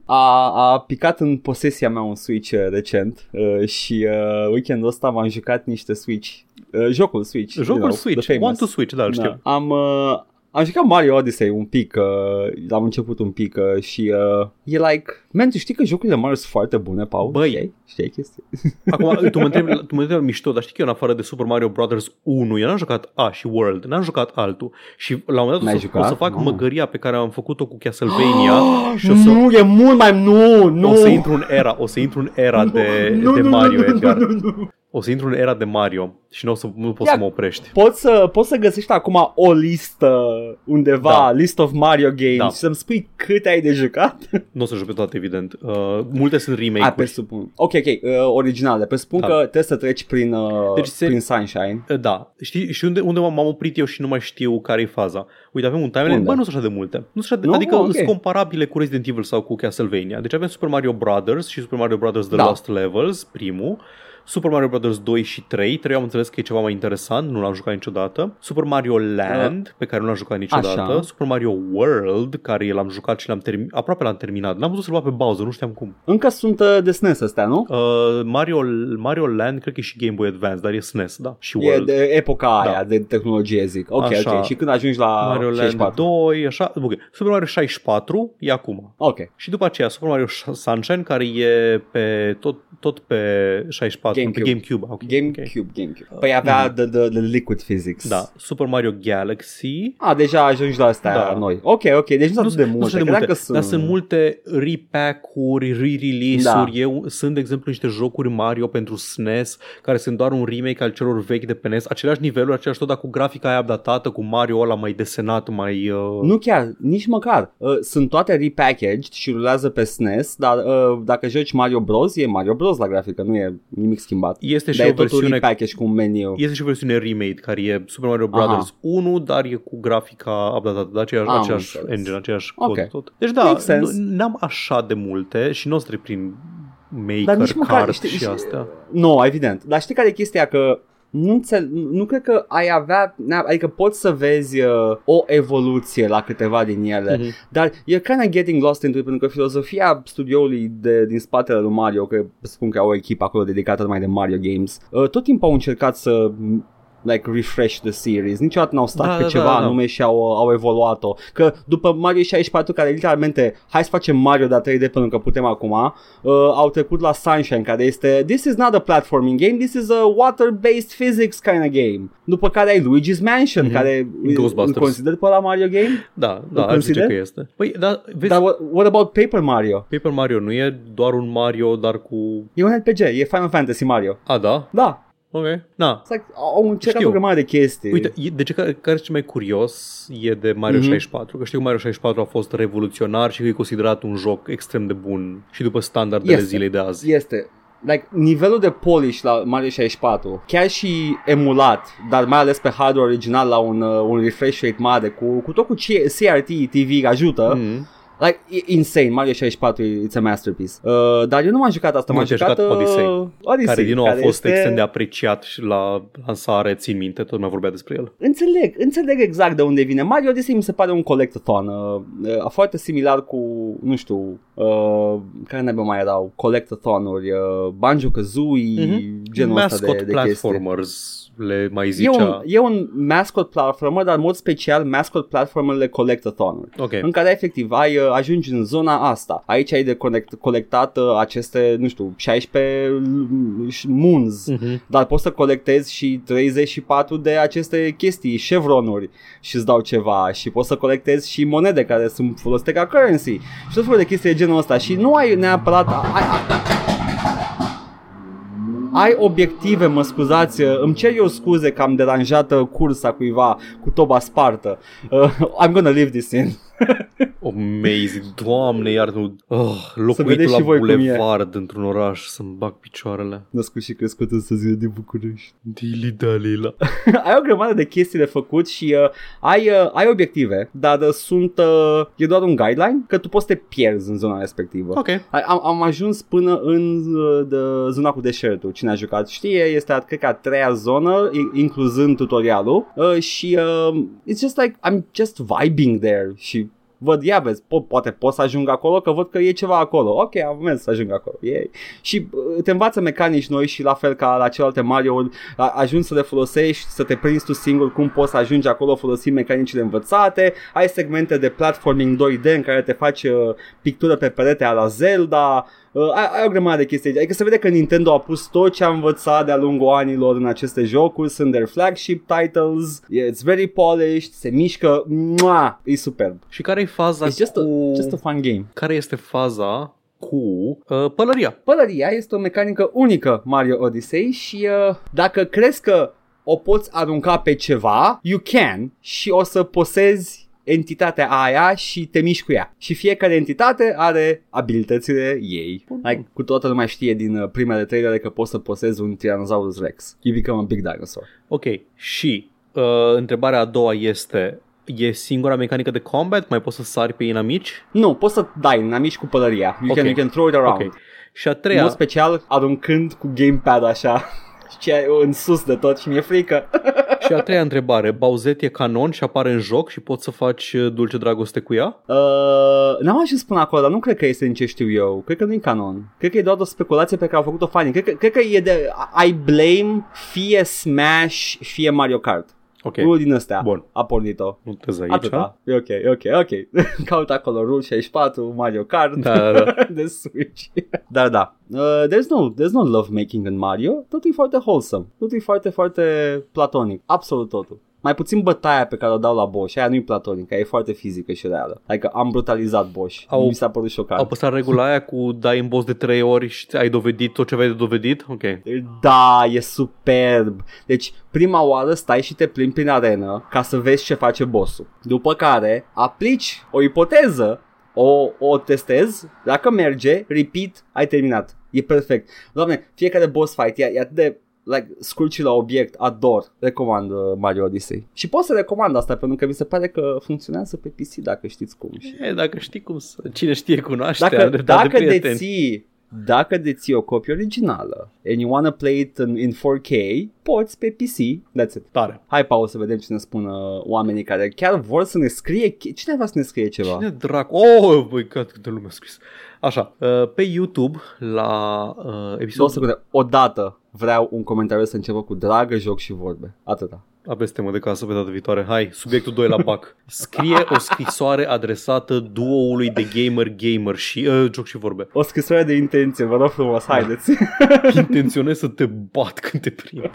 a, a picat în posesia mea un Switch uh, recent uh, și uh, weekendul ăsta m-am jucat niște Switch, uh, jocul Switch. you Jocul know, Switch, the famous. One to Switch, da, îl știu. Da. Am, uh, am jucat Mario Odyssey un pic, uh, am început un pic uh, și uh, e like, man, tu știi că jocurile Mario sunt foarte bune, Paul? Băi. Știi? Știi chestia? *laughs* Acum, tu mă întrebi, *laughs* tu mă întrebi mișto, dar știi că eu în afară de Super Mario Bros. 1, eu n-am jucat A și World, n-am jucat altul și la un moment dat N-ai o să, jucat? o să fac Nu. măgăria pe care am făcut-o cu Castlevania *gasps* și o să, Nu, e mult mai, nu, nu. o să intru în era, o să intru în era de, nu, de nu, Mario, nu, nu, Edgar. Nu, nu, nu. O să intru în era de Mario și nu, o să, nu poți Ia. să mă oprești. Poți să, poți să găsești acum o listă undeva, Da. list of Mario games Da. și să-mi spui câte ai de jucat? Nu o să joc pe toate, evident. Uh, multe sunt A, remake-uri. presupun. Ok, ok, uh, originale. Presupun Da. că trebuie să treci prin, uh, Deci se- prin Sunshine. Uh, Da, știi și unde, unde m-am oprit eu și nu mai știu care e faza. Uite, avem un timeline, Unde? bă, nu sunt așa de multe. Nu sunt așa de, Nu? adică Ok. sunt comparabile cu Resident Evil sau cu Castlevania. Deci avem Super Mario Brothers și Super Mario Brothers The Da. Lost Levels, primul. Super Mario Brothers 2 și 3. 3 am înțeles că e ceva mai interesant, nu l-am jucat niciodată. Super Mario Land, pe care nu l-am jucat niciodată. Așa. Super Mario World, care l-am jucat și l-am terminat, aproape l-am terminat. N-am putut să-l bag pe Bowser, nu știam cum. Încă sunt uh, de SNES astea, nu? Uh, Mario, Mario Land, cred că e și Game Boy Advance, dar e SNES, da? Și E World. de epoca aia, Da. de tehnologie, zic. Ok, Așa. ok. Și când ajungi la Mario Land 64? 2, așa, ok. Super Mario 64 e acum. Ok. Și după aceea Super Mario Sunshine, care e pe tot, tot pe 64 Pe GameCube. Okay. GameCube, GameCube. Păi avea the, the, the liquid physics. Da, Super Mario Galaxy. A, deja ajungi la astea Da. noi. Ok, ok, deci nu sunt atât de Nu multe. sunt de credeam multe, că sunt... dar sunt multe repack-uri, re-release-uri. Da. Eu, sunt, de exemplu, niște jocuri Mario pentru SNES, care sunt doar un remake al celor vechi de pe NES, aceleași niveluri, același tot, dar cu grafica aia updatată, cu Mario ăla mai desenat, mai... Uh... Nu chiar, nici măcar. Uh, sunt toate repackaged și rulează pe SNES, dar uh, dacă joci Mario Bros, e Mario Bros la grafică, nu e nimic schimbat. Este și Dar o e totul versiune repackaged cu un meniu. Este și o versiune remade care e Super Mario Brothers 1, dar e cu grafica updatată, de aceeași, Am aceeași înțeles. engine, aceeași Ok. cod tot. Deci da, Makes sense. nu- n-am așa de multe și nu o să trec prin Maker, Dar nici măcar, Kart știi- și știi- astea. Nu, evident. Dar știi care e chestia? Că nu, înțel- nu cred că ai avea, ne- adică poți să vezi uh, o evoluție la câteva din ele, Mhm. dar you're kind of getting lost into it pentru că filozofia studioului de, din spatele lui Mario, că spun că au o echipă acolo dedicată numai de Mario Games, uh, tot timpul au încercat să like refresh the series. Niciodată n-au stat Da, pe da, ceva da, da. anume și au, au evoluat-o. Că după Mario 64 care literalmente hai să facem Mario de 3D pentru că putem acum, uh, au trecut la Sunshine care este This is not a platforming game, this is a water-based physics kind of game. După care ai Luigi's Mansion Mhm. care îl Ghostbusters. consider pe la Mario game. Da, da, aș zice consider? că este. Păi, da, vezi, Dar what, what about Paper Mario? Paper Mario nu e doar un Mario, dar cu... E un RPG, e Final Fantasy Mario. A, da? Da, Ok. Na. It's like, au încercat Știu. o grămadă de chestii. Uite, e- de ce care, care este cel mai curios e de Mario Mhm. 64, că știu că Mario 64 a fost revoluționar și că e considerat un joc extrem de bun și după standardele Este. zilei de azi. Este like, nivelul de polish la Mario 64, chiar și emulat, dar mai ales pe hardware original la un, uh, un refresh rate mare, cu, cu tot cu C- CRT TV ajută, Mm. Like, e insane, Mario 64 it's a masterpiece. Uh, dar eu nu m-am jucat asta, Nu, m-am te-ai jucat, jucat Odyssey, uh, Odyssey, care din nou a fost este... extrem de apreciat și la lansare, țin minte, tot mai vorbea despre el. Înțeleg, înțeleg exact de unde vine. Mario Odyssey mi se pare un collectathon, uh, uh, foarte similar cu, nu știu, uh, care ne mai erau, collectathonuri, uh, Banjo-Kazooie, Mhm. genul ăsta Mascot de, de chestii. platformers le mai E zicea. un, e un mascot platformer, dar în mod special mascot platformerele collectathon Ok. în care efectiv ai, uh, ajungi în zona asta. Aici ai de conect, colectat uh, aceste, nu știu, 16 l- moons, Mhm. dar poți să colectezi și 34 de aceste chestii, chevronuri și îți dau ceva și poți să colectezi și monede care sunt folosite ca currency și tot felul de chestii de genul ăsta și nu ai neapărat ai, ai, ai obiective, mă scuzați, uh, îmi cer eu scuze că am deranjat uh, cursa cuiva cu toba spartă. Uh, *laughs* I'm gonna leave this in. *laughs* Amazing. Doamne, iar nu... Oh, locuitul vedeți la și voi cum e. bulevard într-un oraș să-mi bag picioarele. Născut și crescut în săzile de București. Dili dalila. *laughs* ai o grămadă de chestii de făcut și uh, ai, uh, ai obiective, dar uh, sunt, uh, e doar un guideline că tu poți să te pierzi în zona respectivă. Ok. Ai- Am, am ajuns până în uh, de, zona cu deșertul. Cine a jucat știe, este a, cred că a treia zonă, i- incluzând tutorialul uh, și uh, it's just like I'm just vibing there și văd, ia vezi, po- poate pot să ajung acolo că văd că e ceva acolo. Ok, am mers să ajung acolo. Yay. Și uh, te învață mecanici noi și la fel ca la celelalte Mario a- ajungi să le folosești, să te prinzi tu singur cum poți să ajungi acolo folosind mecanicile învățate. Ai segmente de platforming 2D în care te faci uh, pictură pe perete a la Zelda. Uh, ai, ai o grămadă de chestii. Adică se vede că Nintendo a pus tot ce a învățat de-a lungul anilor în aceste jocuri. Sunt their flagship titles. It's very polished. Se mișcă. Mua, e superb. Și care e faza It's just a, cu... just a fun game. Care este faza cu uh, pălăria? Pălăria este o mecanică unică Mario Odyssey și uh, dacă crezi că o poți arunca pe ceva, you can și o să posezi entitatea aia și te miști cu ea. Și fiecare entitate are abilitățile ei. Like, cu toată lumea știe din uh, primele trailere că poți să posezi un Tyrannosaurus Rex. You become a big dinosaur. Ok. Și uh, întrebarea a doua este... E singura mecanică de combat? Mai poți să sari pe inamici? Nu, poți să dai inamici cu pălăria. You, Ok. can, you can throw it around. Ok. Și a În treia... mod special aruncând cu gamepad așa. Și în sus de tot și mi-e frică. Și a treia întrebare. Bauzet e canon și apare în joc și poți să faci uh, dulce dragoste cu ea? Uh, n-am ajuns până acolo, dar nu cred că este în ce știu eu. Cred că nu e canon. Cred că e doar o speculație pe care au făcut-o fanii. Cred că, cred că e de... I blame fie Smash, fie Mario Kart. Ok. Unul din ăstea Bun. a pornit-o. Nu te aici, Atâta. E ok, e ok, ok. *laughs* Caut acolo Rule 64, Mario Kart, Da, da, da. *laughs* de Switch. Dar da, uh, there's, no, there's no love making în Mario, totul e foarte wholesome, totul e foarte, foarte platonic, absolut totul. Mai puțin bătaia pe care o dau la Bosch, aia nu e platonică, e foarte fizică și reală. Adică am brutalizat Bosch, Au- mi s-a părut șocant. Au păstrat regula aia cu dai în boss de trei ori și ai dovedit tot ce aveai de dovedit? Ok. Da, e superb. Deci, prima oară stai și te plimbi prin arenă ca să vezi ce face bossul. După care aplici o ipoteză, o, o testezi, dacă merge, repeat, ai terminat. E perfect. Doamne, fiecare boss fight e, e atât de like, scurci la obiect, ador, recomand uh, Mario Odyssey. Și pot să recomand asta pentru că mi se pare că funcționează pe PC dacă știți cum. Și... E, dacă știi cum să... Cine știe cunoaște. Dacă, are dreptate dacă de prieteni. deții dacă deții o copie originală and you wanna play it in, in 4K, poți pe PC, that's it. Tare. Hai, Paul, să vedem ce ne spun uh, oamenii care chiar vor să ne scrie, cine vrea să ne scrie ceva? Cine dracu? Oh, băi, cât câte lume a scris. Așa, uh, pe YouTube, la uh, Două episodul... secunde. Odată vreau un comentariu să înceapă cu dragă, joc și vorbe. Atâta. Aveți temă de casă pe data viitoare. Hai, subiectul 2 la BAC. Scrie o scrisoare adresată duoului de gamer-gamer și... Uh, joc și vorbe. O scrisoare de intenție, vă rog frumos, haideți. *laughs* Intenționez să te bat când te prind.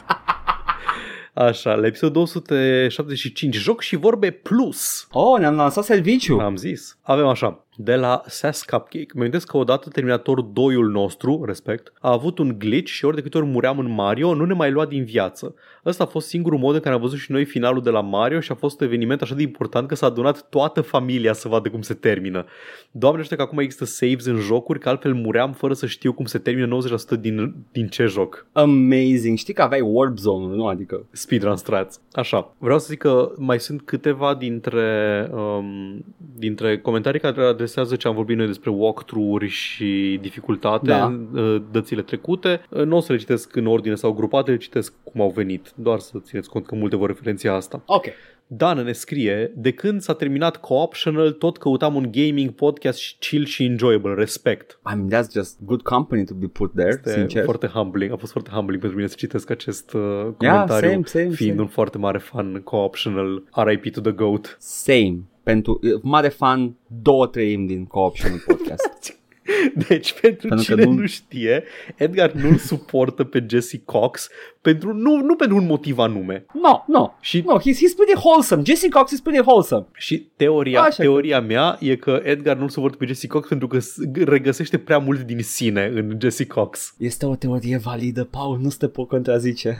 Așa, la episodul 275, joc și vorbe plus. oh, ne-am lansat serviciu. Am zis. Avem așa, de la Sass Cupcake. Mă gândesc că odată Terminator 2-ul nostru, respect, a avut un glitch și ori de câte ori muream în Mario, nu ne mai lua din viață. Ăsta a fost singurul mod în care am văzut și noi finalul de la Mario și a fost un eveniment așa de important că s-a adunat toată familia să vadă cum se termină. Doamne, știu că acum există saves în jocuri, că altfel muream fără să știu cum se termină 90% din, din ce joc. Amazing. Știi că aveai warp zone nu? Adică Speedrun strats. Așa. Vreau să zic că mai sunt câteva dintre, um, dintre comentarii care adresează ce am vorbit noi despre walkthrough-uri și dificultate Da. în uh, dățile trecute. Uh, Nu o să le citesc în ordine sau grupate, le citesc cum au venit, doar să țineți cont că multe vor referenția asta. Ok. Dan ne scrie, de când s-a terminat Co-Optional, tot căutam un gaming podcast chill și enjoyable, respect. I mean, that's just good company to be put there, Este sincer. foarte humbling, a fost foarte humbling pentru mine să citesc acest uh, comentariu, same, same, fiind same. un foarte mare fan co-optional RIP to the GOAT. Same. Pentru mare fan, două treimi din co-optional podcast. *laughs* *laughs* Deci, pentru, Pentru că cine nu- nu... știe, Edgar nu-l suportă pe Jesse Cox pentru, nu, nu pentru un motiv anume. no, no. Și, No, he's, he's pretty wholesome. Jesse Cox is pretty wholesome. și teoria, Așa că- teoria mea e că Edgar nu-l suportă pe Jesse Cox pentru că s- regăsește prea mult din sine în Jesse Cox. Este o teorie validă, Paul, nu se pot contrazice.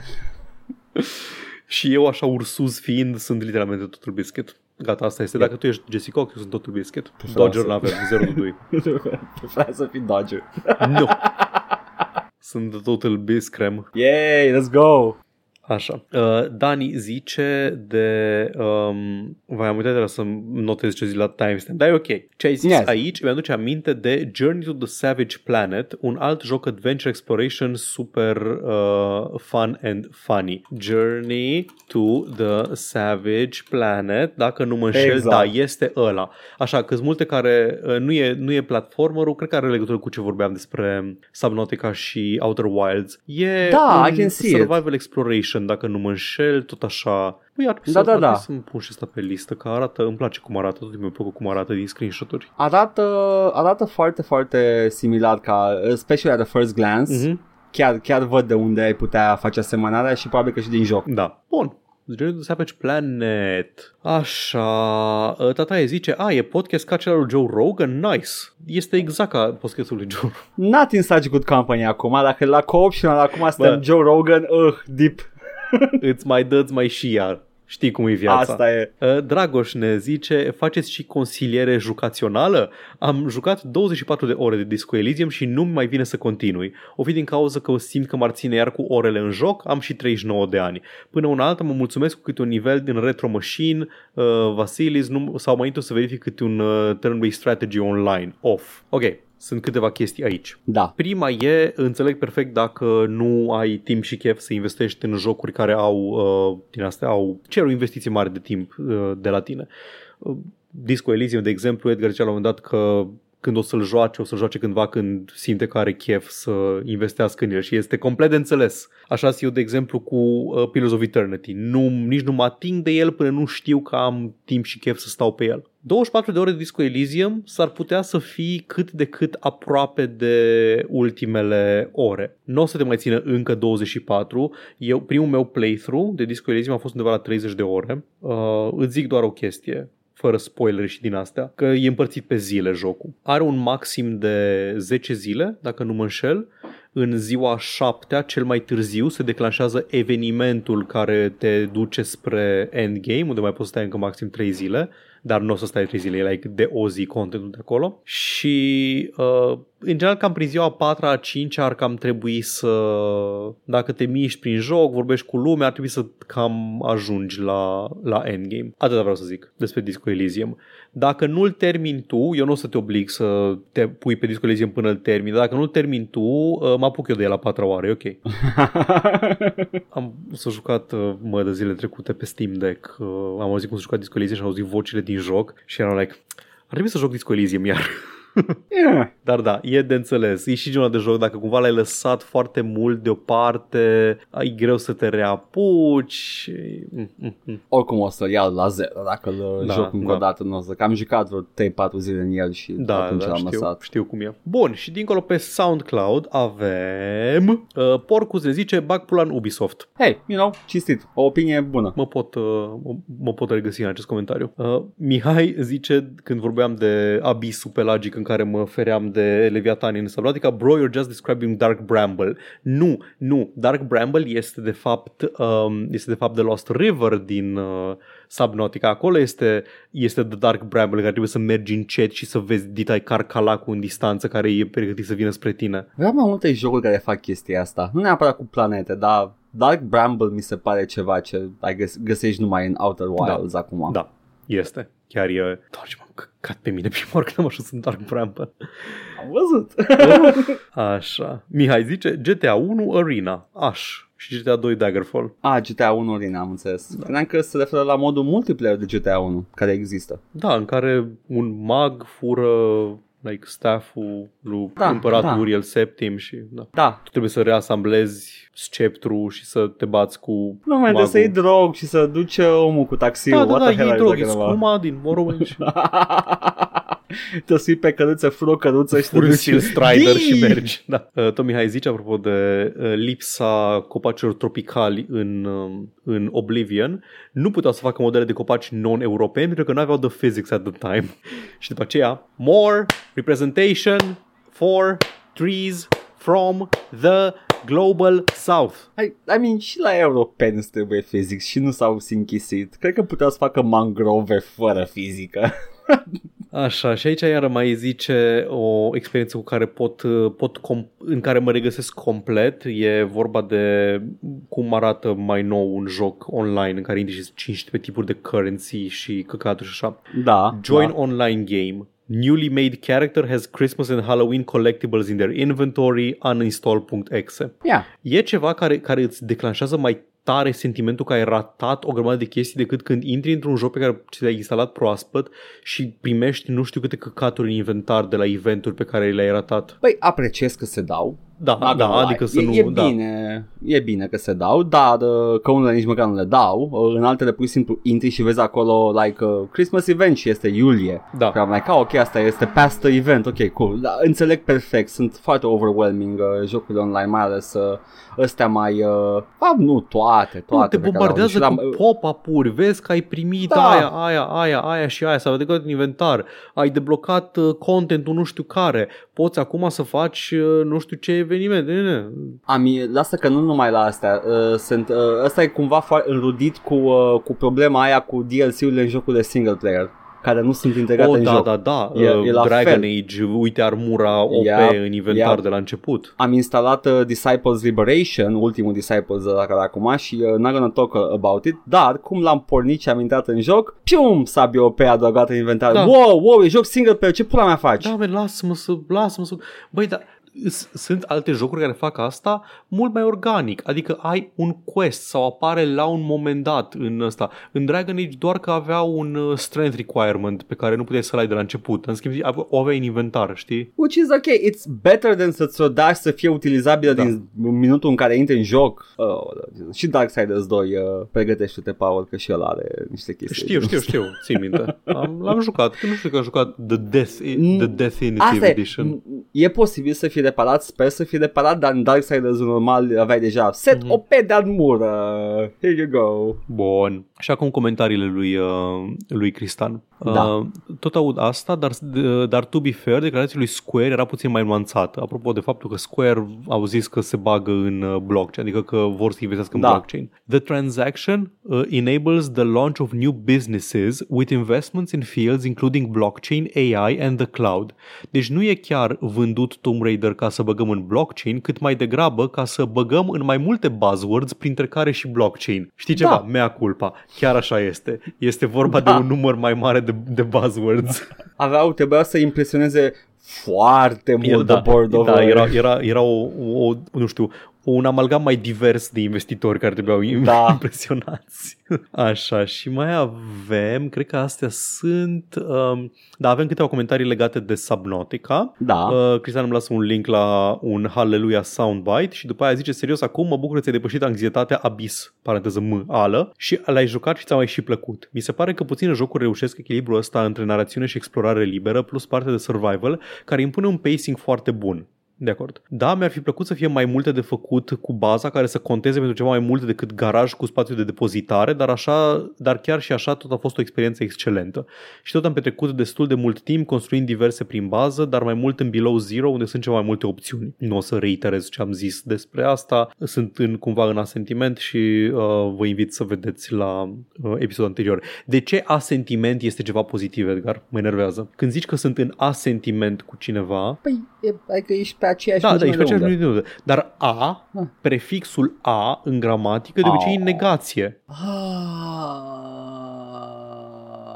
*laughs* Și eu, așa ursuz fiind, sunt literalmente totul biscuit. Gata, asta este. Dacă tu ești Jesse Cox, eu sunt totul biscuit. Dodger să- n-avem, 0 de 2. Vreau *laughs* să fii Dodger. Nu. Sunt de total biscrem. Yay, let's go! Așa. Uh, Dani zice de... Um, vai, am uitat de la să notez ce zi la timestamp. Dar e ok. Ce ai zis Yes. aici mi-aduce aminte de Journey to the Savage Planet, un alt joc adventure exploration super uh, fun and funny. Journey to the Savage Planet, dacă nu mă înșel, Exact. da, este ăla. Așa, că sunt multe care uh, nu e, nu e platformerul, cred că are legătură cu ce vorbeam despre Subnautica și Outer Wilds. E Da, un I can see it. survival exploration, dacă nu mă înșel, tot așa. Păi ar Da, da, da. să-mi pun și asta pe listă, că arată, îmi place cum arată, tot timpul mi-a plăcut cum arată din screenshot-uri. Arată, arată foarte, foarte similar ca, especially at the first glance. Mhm. Chiar, chiar văd de unde ai putea face asemănarea și probabil că și din joc. Da. Bun. Journey to the Savage Planet. Așa, tataie zice, a, e podcast ca cel al lui Joe Rogan? Nice. Este exact ca podcastul lui Joe Rogan. Not in such good company acum, dacă la co-optional acum suntem Bă. Joe Rogan, uh, deep. *laughs* Îți mai dă mai și iar. Știi cum e viața. Asta e. Uh, Dragoș ne zice, faceți și consiliere jucațională? Am jucat 24 de ore de Disco Elysium și nu mai vine să continui. O fi din cauza că simt că m-ar ține iar cu orele în joc, am și 39 de ani. Până una alta mă mulțumesc cu câte un nivel din Retro Machine, uh, Vasilis, nu, sau mai întâi să verific câte un uh, turn-based strategy online. Off. Ok, sunt câteva chestii aici. Da. Prima e, înțeleg perfect dacă nu ai timp și chef să investești în jocuri care au, uh, din astea, au, cer o investiție mare de timp uh, de la tine. Uh, Disco Elysium, de exemplu, Edgar zicea la un moment dat că când o să-l joace, o să-l joace cândva când simte că are chef să investească în el și este complet de înțeles. Așa eu, de exemplu, cu uh, Pillars of Eternity. Nu, nici nu mă ating de el până nu știu că am timp și chef să stau pe el. 24 de ore de Disco Elysium s-ar putea să fii cât de cât aproape de ultimele ore. Nu o să te mai țină încă 24. Eu, primul meu playthrough de Disco Elysium a fost undeva la 30 de ore. Uh, îți zic doar o chestie fără spoiler și din astea, că e împărțit pe zile jocul. Are un maxim de 10 zile, dacă nu mă înșel. În ziua 7 cel mai târziu, se declanșează evenimentul care te duce spre endgame, unde mai poți stai încă maxim 3 zile dar nu o să stai 3 zile, e like de o zi contentul de acolo. Și uh, în general cam prin ziua 4 a 5 ar cam trebui să, dacă te miști prin joc, vorbești cu lumea, ar trebui să cam ajungi la, la endgame. Atât vreau să zic despre Disco Elysium. Dacă nu-l termin tu, eu nu o să te oblig să te pui pe Disco Elysium până îl termin, dar dacă nu-l termin tu, uh, mă apuc eu de el la 4 oare, e ok. *laughs* am s-a jucat uh, mă de zile trecute pe Steam Deck, uh, am auzit cum s-a jucat Disco Elysium și am auzit vocile din joc și eram like, ar trebui să joc Disco Elysium iar. *laughs* *laughs* yeah. Dar da, e de înțeles. E și genul de joc, dacă cumva l-ai lăsat foarte mult deoparte, ai greu să te reapuci. Mm, mm, mm. Oricum o să-l iau la zero dacă îl da, joc încă da. o dată. Nu o să, că am jucat vreo 3-4 zile în el și da, atunci da, l-am știu, lăsat. știu cum e. Bun, și dincolo pe SoundCloud avem uh, Porcus ne zice bag pula în Ubisoft. Hey, you know, cinstit, o opinie bună. Mă pot, uh, mă, mă pot regăsi în acest comentariu. Uh, Mihai zice, când vorbeam de abisul pelagic în care mă feream de Leviathan în Subnautica, bro, you're just describing Dark Bramble. Nu, nu, Dark Bramble este de fapt, um, este de fapt The Lost River din uh, Subnautica. Acolo este, este The Dark Bramble care trebuie să mergi încet și să vezi ditai carcalacul în distanță care e pregătit să vină spre tine. Vreau mai multe jocuri care fac chestia asta. Nu neapărat cu planete, dar Dark Bramble mi se pare ceva ce ai găs- găsești numai în Outer Wilds da. acum. Da, este. Chiar e... Doar ce m-am căcat pe mine *laughs* prima oară când am ajuns în Dark Bramble. Am văzut. *laughs* Așa. Mihai zice GTA 1 Arena. Aș. Și GTA 2 Daggerfall. A, GTA 1 Arena, am înțeles. Da. Credeam că se referă la modul multiplayer de GTA 1, care există. Da, în care un mag fură like staff-ul lui Da, împăratul da. Uriel Septim și da. Da, Tu trebuie să reasamblezi sceptru și să te bați cu nu mai de magul. să iei drog și să duci omul cu taxiul. Da, da, What da, the hell e are drog, you e talking about? scuma din Morrowind și *laughs* Te sui pe căruță, fură o căruță și te furi duci Steel Strider și Dii! mergi. Da. Uh, Tom Mihai zice, apropo de uh, lipsa copacilor tropicali în, um, în Oblivion, nu puteau să facă modele de copaci non-europeni pentru că nu aveau the physics at the time. *laughs* și după aceea, more representation for trees from the global south. I, I mean, și la europeni îți trebuie physics și nu s-au închisit. Cred că puteau să facă mangrove fără fizică. *laughs* Așa, și aici iară mai zice o experiență cu care pot, pot com- în care mă regăsesc complet. E vorba de cum arată mai nou un joc online în care intri și 15 tipuri de currency și căcaturi și așa. Da. Join da. online game. Newly made character has Christmas and Halloween collectibles in their inventory. Uninstall.exe. Yeah. E ceva care, care îți declanșează mai tare sentimentul că ai ratat o grămadă de chestii decât când intri într-un joc pe care ți l-ai instalat proaspăt și primești nu știu câte căcaturi în inventar de la eventuri pe care le-ai ratat. Păi apreciez că se dau. Da, Not da, gonna lie. adică să e, nu... e da. bine, e bine că se dau, dar uh, că unele nici măcar nu le dau. Uh, În altele pur și simplu intri și vezi acolo like uh, Christmas event și este iulie. Da. Și am like, ah, ok, asta este past the event, ok, cool. Da, înțeleg perfect, sunt foarte overwhelming uh, jocurile online, mai ales uh, ăstea mai... Uh, fapt, nu toate, Nu, toate. te pe care au- bombardează și la- cu pop-up-uri, vezi că ai primit Da. aia, aia, aia, aia și aia, s-a vedecat în inventar, ai deblocat uh, contentul nu știu care, poți acum să faci uh, nu știu ce eveniment. Ne, ne. Am, lasă că nu numai la astea, uh, sunt, uh, ăsta e cumva foarte înrudit cu, uh, cu problema aia cu DLC-urile în jocurile single player, care nu sunt integrate Oh, în da, joc. da, da, E- uh, e la Dragon fel. Age, uite armura OP Yep, în inventar yep. de la început. Am instalat uh, Disciples Liberation, ultimul Disciples de la care acum și uh, not gonna talk about it, dar cum l-am pornit și am intrat în joc, pium, sabie OP adăugată în inventar. Da. Wow, wow, e joc single player, ce pula mea faci? Da, man, lasă-mă să, lasă-mă să... Băi, dar s- sunt alte jocuri care fac asta mult mai organic. Adică ai un quest sau apare la un moment dat în ăsta. În Dragon Age doar că avea un uh, strength requirement pe care nu puteai să-l ai de la început. În schimb, ave- o aveai în inventar, știi? Which is ok, it's better than să-ți o dași să fie utilizabilă Da. din minutul în care intri în joc. Oh, și Darksiders 2, uh, pregătește-te, Paul, că și el are niște chestii. Știu, știu, știu, țin minte. *laughs* Am, l-am jucat. Nu știu că am jucat The, Death, Mm, The Definitive Asta e, Edition. e posibil să fie reparat, sper să fie reparat, dar în Darksiders normal aveai deja set Mhm. o pe de mură. Here you go. Bun. Și acum comentariile lui, uh, lui Cristian. Da. Uh, tot aud asta, dar, uh, dar to be fair, declarația lui Square era puțin mai nuanțată. Apropo de faptul că Square au zis că se bagă în uh, blockchain, adică că vor să investească în Da. blockchain. The transaction uh, enables the launch of new businesses with investments in fields including blockchain, AI and the cloud. Deci nu e chiar vândut Tomb Raider ca să băgăm în blockchain, cât mai degrabă ca să băgăm în mai multe buzzwords, printre care și blockchain. Știi ceva? Da. Mea culpa. Chiar așa este. Este vorba Da. de un număr mai mare de, de buzzwords. Aveau, trebuia să impresioneze foarte mult da, the board of da, era, era, era o, o, nu știu, un amalgam mai divers de investitori care trebuiau im- Da. impresionați. *laughs* Așa, și mai avem, cred că astea sunt, um, da, avem câteva comentarii legate de Subnautica. Da. Uh, Cristian îmi lasă un link la un Hallelujah soundbite și după aia zice serios, acum mă bucur că ți-ai depășit anxietatea Abyss, paranteză M, ală, și l-ai jucat și ți-a mai și plăcut. Mi se pare că puține jocuri reușesc echilibrul ăsta între narațiune și explorare liberă plus partea de survival, care impune un pacing foarte bun. De acord. Da, mi-ar fi plăcut să fie mai multe de făcut cu baza care să conteze pentru ceva mai multe decât garaj cu spațiu de depozitare, dar așa, dar chiar și așa tot a fost o experiență excelentă. Și tot am petrecut destul de mult timp construind diverse prin bază, dar mai mult în Below Zero, unde sunt ceva mai multe opțiuni. Nu o să reiterez ce am zis despre asta, sunt în, cumva în asentiment și uh, vă invit să vedeți la uh, episodul anterior. De ce asentiment este ceva pozitiv, Edgar? Mă enervează. Când zici că sunt în asentiment cu cineva, Păi, e, adică ești pe aceeași da, da, lungime ești pe de aceeași undă. lungime de undă. Dar a, Ah. prefixul a în gramatică de obicei e în Ah. negație. Ah.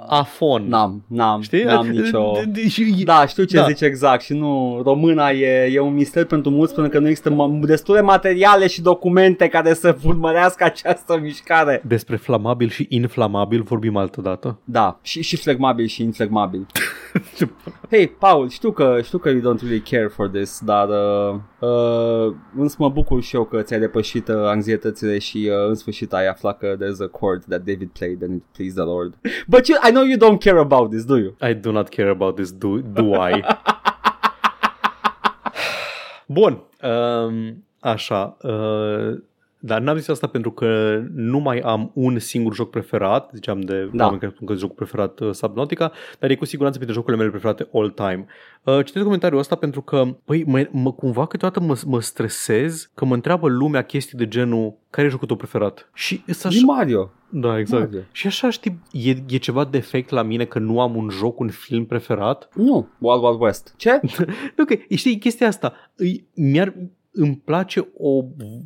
Afon. N-am, n-am, Știi? n-am nicio... *laughs* De- de- și- Da, știu ce Da. zici exact și nu, româna e, e un mister pentru mulți pentru că nu există ma- destule materiale și documente care să urmărească această mișcare. Despre flamabil și inflamabil vorbim altă dată. Da, și, și flegmabil și inflegmabil. *laughs* Hei, Paul, știu că, știu că you don't really care for this, dar uh, uh, însă mă bucur și eu că ți-ai depășit uh, anxietățile și uh, în sfârșit ai aflat că there's a chord that David played and it pleased the Lord. But you, I know you don't care about this, do you? I do not care about this, do, do I? *laughs* Bun. Um, așa. Uh, dar n-am zis asta pentru că nu mai am un singur joc preferat, ziceam de Da. oameni care spun că e jocul preferat uh, Subnautica, dar e cu siguranță printre jocurile mele preferate all time. Uh, citesc comentariul ăsta pentru că, păi, mă, mă, cumva câteodată mă, mă stresez că mă întreabă lumea chestii de genul care e jocul tău preferat? Și să Din Mario. Da, exact. Mario. Și așa știi, e, e ceva defect la mine că nu am un joc, un film preferat? Nu, Wild Wild West. Ce? *laughs* Nu, că știi, chestia asta, îi, mi-ar, îmi place o,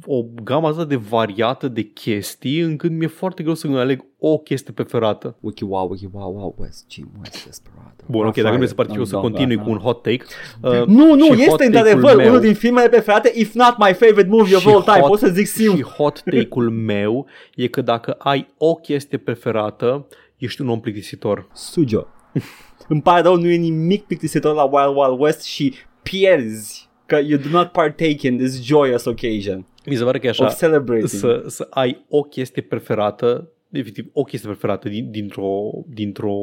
o gamă asta de variată de chestii încât mi-e foarte greu să îmi aleg o chestie preferată. Wiki wow, wiki wow, wow, West, Jim West, Desperado. Bun, ok, dacă nu vrei să particip, o să Da, continui da, cu un da. hot take. Uh, Nu, nu, și este hot într-adevăr take-ul meu- unul din filmele preferate, if not my favorite movie of Și all time. hot- Pot să zic Și simplu. hot take-ul *laughs* meu e că dacă ai o chestie preferată, ești un om plictisitor. Sujo. *laughs* Îmi pare rău, nu e nimic plictisitor la Wild Wild West și pierzi că you do not partake in this joyous occasion Mi se pare că e așa. of celebrating. să, să ai o chestie preferată, efectiv o chestie preferată din, dintr-o, dintr-o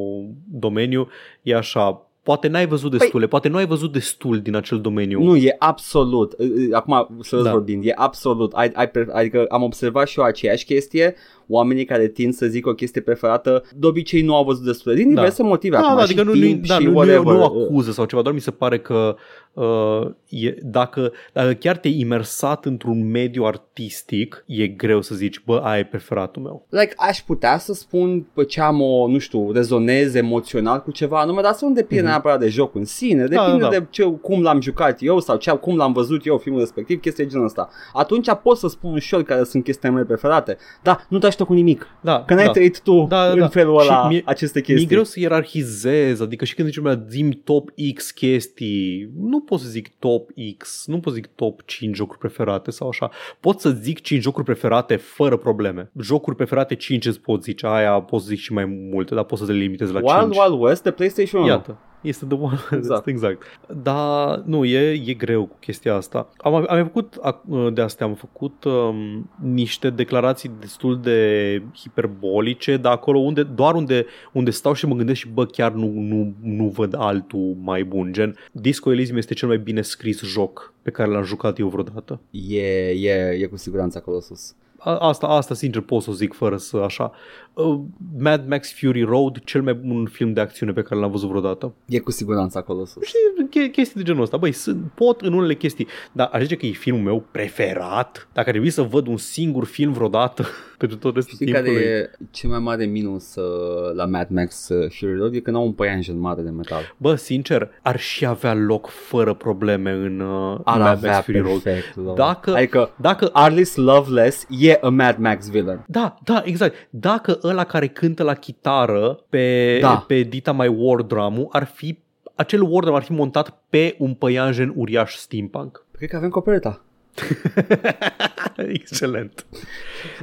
domeniu, e așa, poate n-ai văzut destule, poate nu ai văzut destul din acel domeniu. Nu, e absolut. uh, uh, Acum, să Da. da. vorbind, e absolut. Ai, ai, pre- adică am observat și eu aceeași chestie. Oamenii care tind să zic o chestie preferată, de obicei nu au văzut destule. Din Da. diverse motive. Da, acum, da, și adică nu, timp nu, da, și nu, nu, whatever. nu acuză sau ceva, doar mi se pare că uh, e, dacă, dacă chiar te-ai imersat într-un mediu artistic, e greu să zici, bă, aia e preferatul meu. Like, aș putea să spun pe ce am o, nu știu, rezonez emoțional cu ceva anume, dar să nu depinde Mhm. neapărat de jocul în sine, depinde da, da. de ce, cum l-am jucat eu sau ce, cum l-am văzut eu filmul respectiv, chestii de genul ăsta. Atunci pot să spun ușor care sunt chestiile mele preferate, dar nu te combați-o cu nimic. Da, Că n-ai da. trăit tu Da, da, în da. felul Și ăla mie- aceste Mi-e chestii. greu să ierarhizez, adică și când zice lumea zim top X chestii, nu pot să zic top X, nu pot să zic top 5 jocuri preferate sau așa. Pot să zic 5 jocuri preferate fără probleme. Jocuri preferate 5 îți pot zice, aia pot să zic și mai multe, dar pot să le limitez la Wild 5. Wild West de PlayStation 1. Iată. Este de one *laughs* Exact. exact. Dar nu, e, e greu cu chestia asta. Am, am mai făcut ac- de astea, am făcut um, niște declarații destul de hiperbolice, dar acolo unde, doar unde, unde stau și mă gândesc și bă, chiar nu, nu, nu văd altul mai bun. Gen, Disco Elysium este cel mai bine scris joc pe care l-am jucat eu vreodată. E, e, e cu siguranță acolo sus. A- Asta, asta sincer pot să o zic fără să așa. Uh, Mad Max Fury Road, cel mai bun film de acțiune pe care l-am văzut vreodată. E cu siguranță acolo sus. Și che- chestii de genul ăsta. Băi, sunt, pot în unele chestii, dar aș zice că e filmul meu preferat. Dacă ar trebui să văd un singur film vreodată *laughs* pentru tot restul Știi care timpului. e cel mai mare minus uh, la Mad Max uh, Fury Road? E că n-au un păianjen mare de metal. Bă, sincer, ar și avea loc fără probleme în uh, Ar Mad avea Max Fury Road. perfect. lor. Dacă- Adică Dacă Arliss Loveless e a Mad Max villain. Da, da, exact. Dacă ăla care cântă la chitară pe, Da. pe Dita mai War drum ar fi acel war drum ar fi montat pe un păianjen uriaș steampunk. Cred că avem coperta. *laughs* Excelent.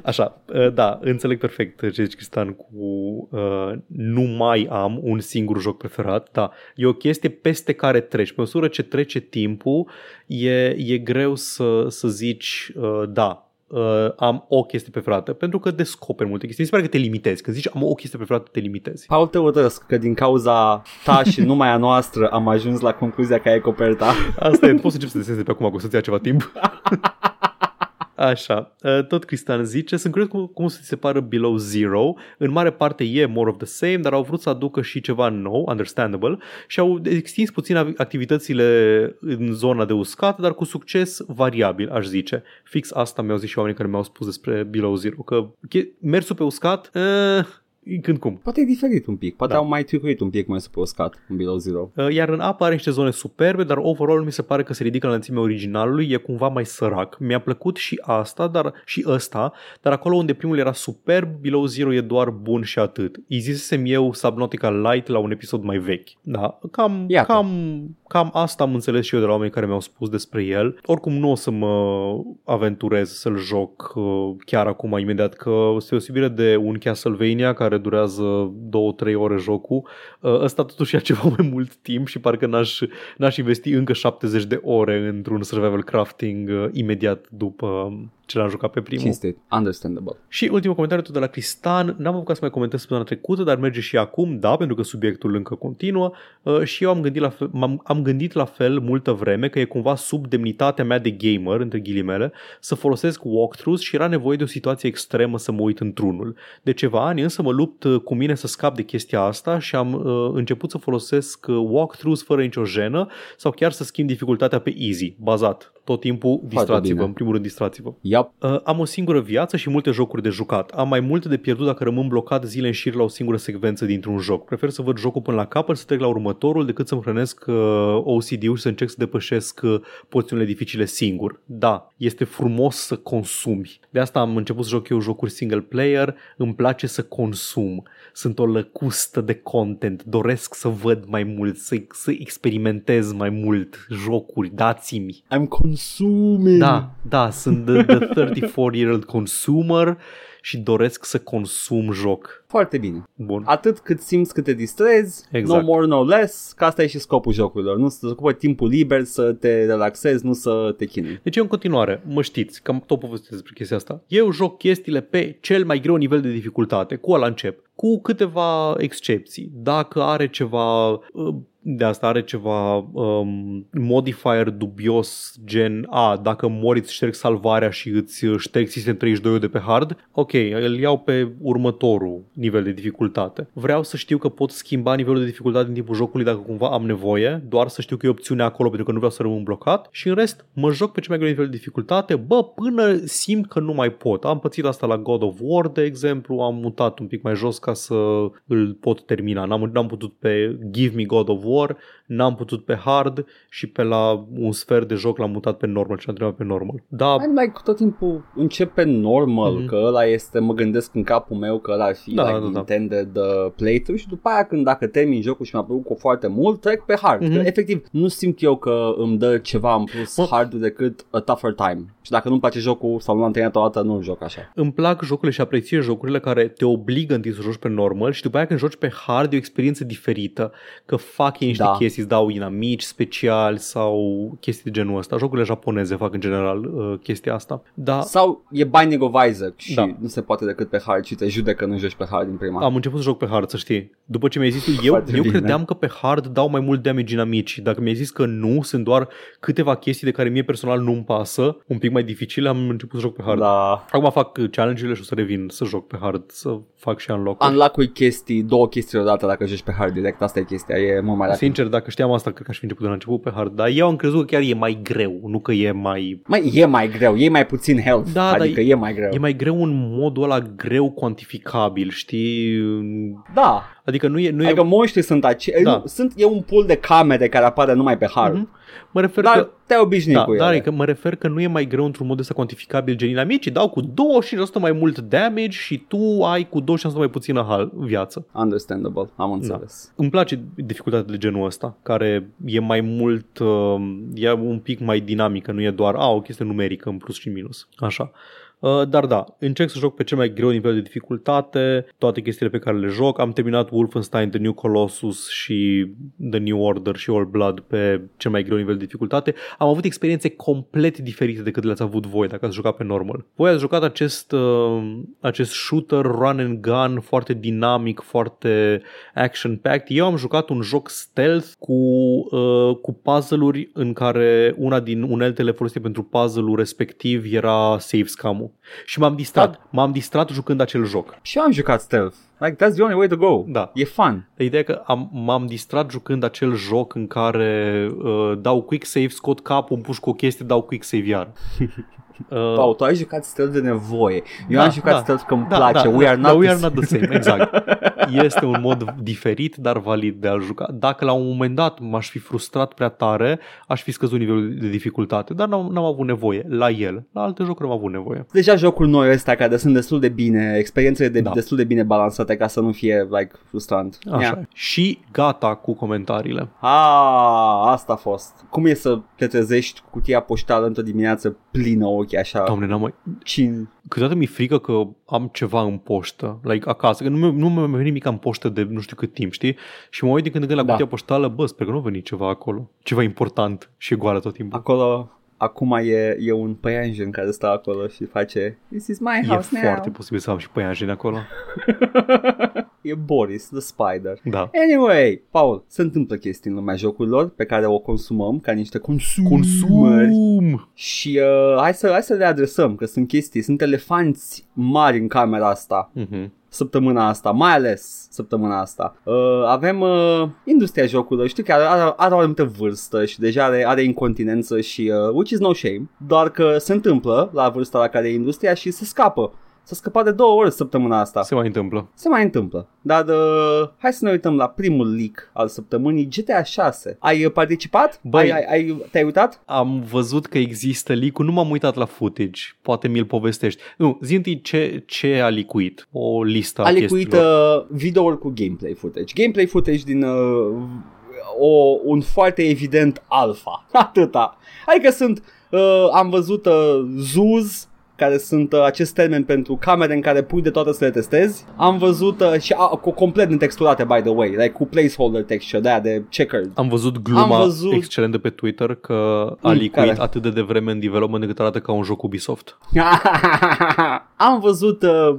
Așa, uh, da, înțeleg perfect ce zici, Cristian, cu uh, nu mai am un singur joc preferat, da, e o chestie peste care treci. Pe măsură ce trece timpul, e, e greu să, să zici, uh, da, uh, am o chestie preferată, pentru că descoperi multe chestii. Mi se pare că te limitezi. Când zici am o chestie preferată, te limitezi. Paul, te urăsc că din cauza ta și *laughs* numai a noastră am ajuns la concluzia că ai coperta. Asta e, poți să încep să desenezi de pe acum, că o să-ți ia ceva timp. *laughs* Așa, uh, tot Cristian zice, sunt curios cum, cum se separă Below Zero, în mare parte e more of the same, dar au vrut să aducă și ceva nou, understandable, și au extins puțin av- activitățile în zona de uscat, dar cu succes variabil, aș zice. Fix asta mi-au zis și oamenii care mi-au spus despre Below Zero, că che- mersul pe uscat, uh, când cum. Poate e diferit un pic. Poate Da. au mai tricuit un pic mai să pe uscat în Below Zero. Uh, Iar în apă are niște zone superbe, dar overall mi se pare că se ridică la înălțimea originalului, e cumva mai sărac. Mi-a plăcut și asta, dar și ăsta, dar acolo unde primul era superb, Below Zero e doar bun și atât. Îi zisesem eu Subnautica Light la un episod mai vechi. Da, cam, Iată. cam, cam asta am înțeles și eu de la oameni care mi-au spus despre el. Oricum nu o să mă aventurez să-l joc uh, chiar acum, imediat, că este osebire de un Castlevania care durează 2-3 ore jocul. Uh, Ăsta totuși ia ceva mai mult timp și parcă n-aș, n-aș investi încă 70 de ore într-un survival crafting uh, imediat după ce l-am jucat pe primul. Cinstit. Understandable. Și ultimul comentariu tot de la Cristan, n-am apucat să mai comentez săptămâna trecută, dar merge și acum, da, pentru că subiectul încă continuă uh, și eu am gândit, la fel, m-am, am gândit la fel multă vreme că e cumva sub demnitatea mea de gamer, între ghilimele, să folosesc walkthroughs și era nevoie de o situație extremă să mă uit într-unul. De ceva ani însă mă lupt uh, cu mine să scap de chestia asta și am uh, început să folosesc uh, walkthroughs fără nicio jenă sau chiar să schimb dificultatea pe easy, bazat. Tot timpul distrați-vă, bine. în primul rând distrați-vă. Yep. Uh, am o singură viață și multe jocuri de jucat. Am mai multe de pierdut dacă rămân blocat zile în șir la o singură secvență dintr-un joc. Prefer să văd jocul până la capăt, să trec la următorul, decât să-mi hrănesc uh, OCD-ul și să încerc să depășesc uh, porțiunile dificile singur. Da, este frumos să consumi. De asta am început să joc eu jocuri single player, îmi place să consum. Sunt o lăcustă de content, doresc să văd mai mult, să, să experimentez mai mult jocuri, dați-mi. I'm consuming. Da, da, sunt the, the 34-year-old consumer și doresc să consum joc. Foarte bine. Bun. Atât cât simți că te distrezi, Exact. no more, no less, că asta e și scopul jocurilor. Nu să ocupă timpul liber să te relaxezi, nu să te chinui. Deci eu în continuare, mă știți, că am tot povestit despre chestia asta. Eu joc chestiile pe cel mai greu nivel de dificultate, cu ăla încep, cu câteva excepții. Dacă are ceva, uh, de asta are ceva um, modifier dubios gen A, dacă mori îți șterg salvarea și îți șterg System 32 de pe hard, ok, îl iau pe următorul nivel de dificultate. Vreau să știu că pot schimba nivelul de dificultate în timpul jocului dacă cumva am nevoie, doar să știu că e opțiunea acolo pentru că nu vreau să rămân blocat și în rest mă joc pe cel mai greu nivel de dificultate, bă, până simt că nu mai pot. Am pățit asta la God of War, de exemplu, am mutat un pic mai jos ca să îl pot termina. N-am, n-am putut pe Give Me God of War, War n-am putut pe hard și pe la un sfert de joc l-am mutat pe normal și am trebat pe normal. Da, Hai, like, tot timpul încep pe normal, Mhm. mm-hmm. că ăla este, mă gândesc în capul meu că ăla ar fi Da, da, like, da, da. intended uh, playthrough și după aia când dacă termin jocul și mi-a plăcut cu foarte mult, trec pe hard. Mhm. Mm-hmm. Că, efectiv, nu simt eu că îmi dă ceva în plus Mă- hard decât a tougher time. Și dacă nu-mi place jocul sau nu l-am terminat o dată, nu-l joc așa. îmi plac jocurile și apreciez jocurile care te obligă întâi să joci pe normal și după aia când joci pe hard e o experiență diferită, că fac ei niște Da. chestii, îți dau inamici speciali sau chestii de genul ăsta. Jocurile japoneze fac în general uh, chestia asta. Da, Sau e Binding of Isaac și Da. nu se poate decât pe hard și te judecă nu joci pe hard din prima. am început să joc pe hard, să știi. După ce mi-ai zis tu, eu, Foarte eu bine. credeam că pe hard dau mai mult damage inamici. Dacă mi-ai zis că nu, sunt doar câteva chestii de care mie personal nu-mi pasă, un pic mai dificile, am început să joc pe hard. Da. Acum fac uh, challenge-urile și o să revin să joc pe hard, să fac și unlock Unlock-ui chestii, două chestii odată dacă joci pe hard direct, asta e chestia, e mult mai rapid. Sincer, dacă știam asta, cred că aș fi început de la început pe hard, dar eu am crezut că chiar e mai greu, nu că e mai... Mai e mai greu, e mai puțin health, Da, dar adică e mai greu. E mai greu în modul ăla greu cuantificabil, știi? Da, Adică nu e... Nu adică e monștrii sunt acei, Da. nu, sunt, e un pool de camere care apare numai pe hard, Mhm. Mă refer dar că... te-ai obișnuit Da, cu dar ele. e că mă refer că nu e mai greu într-un mod ăsta cuantificabil gen inamicii dau cu 25% mai mult damage și tu ai cu 25% mai puțină hal- viață. Understandable, am înțeles. Îmi place dificultatea de genul ăsta, care e mai mult, uh, e un pic mai dinamică, nu e doar a, o chestie numerică în plus și în minus. Așa. Uh, dar da, încerc să joc pe cel mai greu nivel de dificultate, toate chestiile pe care le joc. Am terminat Wolfenstein, The New Colossus și The New Order și All Blood pe cel mai greu nivel de dificultate. Am avut experiențe complet diferite decât le-ați avut voi dacă ați jucat pe normal. Voi ați jucat acest, uh, acest shooter run and gun foarte dinamic, foarte action-packed. Eu am jucat un joc stealth cu, uh, cu puzzle-uri în care una din uneltele folosite pentru puzzle-ul respectiv era save scam-ul. Și m-am distrat. M-am distrat jucând acel joc. Și eu am jucat stealth, like that's the only way to go, Da. e fun. Ideea e că am, m-am distrat jucând acel joc în care uh, dau quick save, scot capul, îmi pușc o chestie, dau quick save iar. *laughs* Uh, Pau, tu ai jucat stealth de nevoie, eu Da, am jucat da, stealth că îmi da, place, da, we da, are da, not we the are not the same, exact. *laughs* Este un mod diferit, dar valid de a juca. Dacă la un moment dat m-aș fi frustrat prea tare, aș fi scăzut nivelul de dificultate, dar n-am, n-am avut nevoie la el. La alte jocuri am avut nevoie. Deja jocuri noi ăsta care sunt destul de bine, experiențele de, Da. destul de bine balansate ca să nu fie like frustrant. Așa. Yeah. Yeah. Și gata cu comentariile. Ah, asta a fost. Cum e să te trezești cu cutia poștală într-o dimineață plină ochi așa? Doamne, n-am mai... Cin... Câteodată mi-e frică că am ceva în poștă, like acasă, că nu, mi- nu mi-a venit nimic în poștă de nu știu cât timp, știi? Și mă uit din când în când la Da. cutia poștală, bă, sper că nu a venit ceva acolo. Ceva important și e goală tot timpul. Acolo, acum e, e un păianjen care stă acolo și face This is my E house now. foarte posibil să am și păianjeni acolo. *laughs* e Boris, the spider. Da. Anyway, Paul, se întâmplă chestii în lumea jocurilor pe care o consumăm ca niște consumeri. Consum! Și uh, hai, să, hai să le adresăm, că sunt chestii, sunt elefanți mari în camera asta. Mhm. Săptămâna asta, mai ales săptămâna asta. Uh, avem uh, industria jocurilor, știu că are, are, are o anumită vârstă și deja are, are incontinență și, uh, which is no shame, doar că se întâmplă la vârsta la care e industria și se scapă. S-a scăpat de două ori săptămâna asta. Se mai întâmplă. Se mai întâmplă. Dar uh, hai să ne uităm la primul leak al săptămânii, GTA 6. Ai uh, participat? Băi- ai, ai, ai, te-ai uitat? Am văzut că există leak Nu m-am uitat la footage. Poate mi-l povestești. Nu, zi întâi ce, ce a licuit. O listă a, A licuit chestiilor. uh, videouri cu gameplay footage. Gameplay footage din uh, o, un foarte evident alpha. *laughs* Atâta. Adică sunt, uh, am văzut uh, zoos, care sunt uh, acest termen pentru camere în care pui de toate să le testezi. Am văzut uh, și uh, cu complet netexturate, by the way, like cu placeholder texture, de de checkered. Am văzut gluma Am văzut- excelentă pe Twitter că a Mm, licuit care? atât de devreme în development încât arată ca un joc Ubisoft. *laughs* Am văzut uh,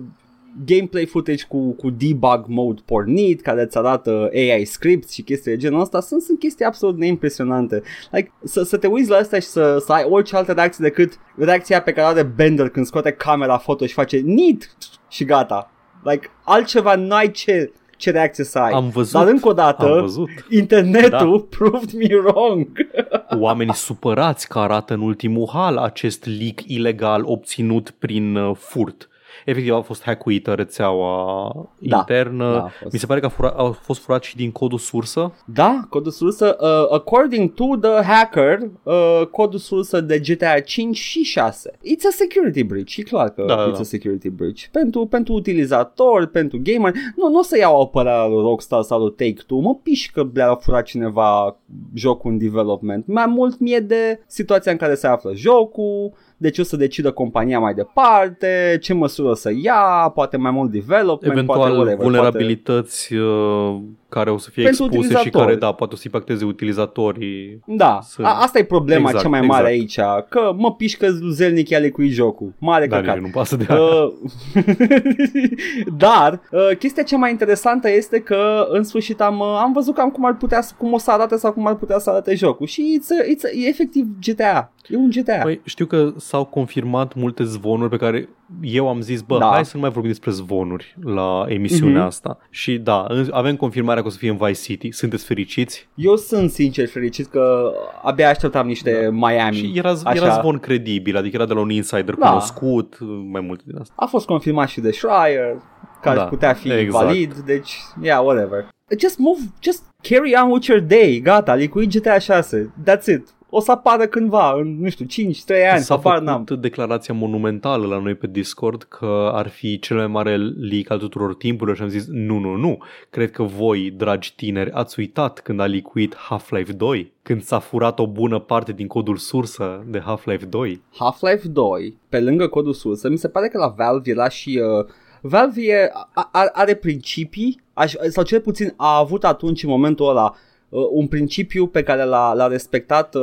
gameplay footage cu, cu debug mode pornit care îți arată AI scripts și chestii de genul ăsta sunt, sunt chestii absolut neimpresionante like, să, să te uiți la asta și să, să ai orice altă reacție decât reacția pe care o are Bender când scoate camera foto și face nit și gata like, altceva n-ai ce, ce reacție să ai Am văzut. dar încă o dată Am văzut. internetul proved me wrong *laughs* Oamenii supărați că arată în ultimul hal acest leak ilegal obținut prin uh, furt. Efectiv a fost hackuită rețeaua Da, internă. da, a fost. Mi se pare că a, fura, a fost furat și din codul sursă. Da, codul sursă, uh, according to the hacker, uh, codul sursă de GTA 5 și 6. It's a security breach, e clar că Da, da, it's da. a security breach. Pentru, pentru utilizator, pentru gamer. Nu, nu o să iau apărarea lui Rockstar sau lui Take-Two, mă piși că le-a furat cineva jocul în development. Mai mult mie de situația în care se află jocul, de ce o să decidă compania mai departe, ce măsură o să ia, poate mai mult development, Eventual poate whatever, vulnerabilități uh, care o să fie Pentru expuse și utilizatori. care, da, poate o să impacteze utilizatorii. Da, Sunt- a, asta e problema Exact, cea mai mare exact. aici, că mă piși că zelnic i-a lecuit jocul. Mare Dar căcat. nici nu pasă de aia. Uh, *laughs* Dar uh, chestia cea mai interesantă este că în sfârșit am, uh, am văzut cam cum ar putea să- cum o să arate sau cum ar putea să arate jocul și it's a, it's a, e efectiv GTA. E un GTA. Păi, știu că s-au confirmat multe zvonuri pe care eu am zis, bă, Da. hai să nu mai vorbim despre zvonuri la emisiunea Mhm. asta. Și da, în- avem confirmarea că o să fie în Vice City. Sunteți fericiți? Eu sunt sincer fericit că abia așteptam niște Miami. Și era, așa. era zvon credibil, adică era de la un insider Da. cunoscut, mai multe din asta. A fost confirmat și de Schreier, care Da, putea fi exact. valid, deci, yeah, whatever. Just move, just carry on with your day, gata, licuit GTA 6, that's it. O să apară cândva, în, nu știu, 5-3 ani, S-a habar făcut n-am. declarația monumentală la noi pe Discord că ar fi cel mai mare leak al tuturor timpurilor și am zis nu, nu, nu. Cred că voi, dragi tineri, ați uitat când a licuit Half-Life 2, când s-a furat o bună parte din codul sursă de Half-Life 2. Half-Life 2, pe lângă codul sursă, mi se pare că la Valve era și... Uh, Valve e, a, a, are principii, aș, sau cel puțin a avut atunci în momentul ăla uh, un principiu pe care l-a, l-a respectat uh,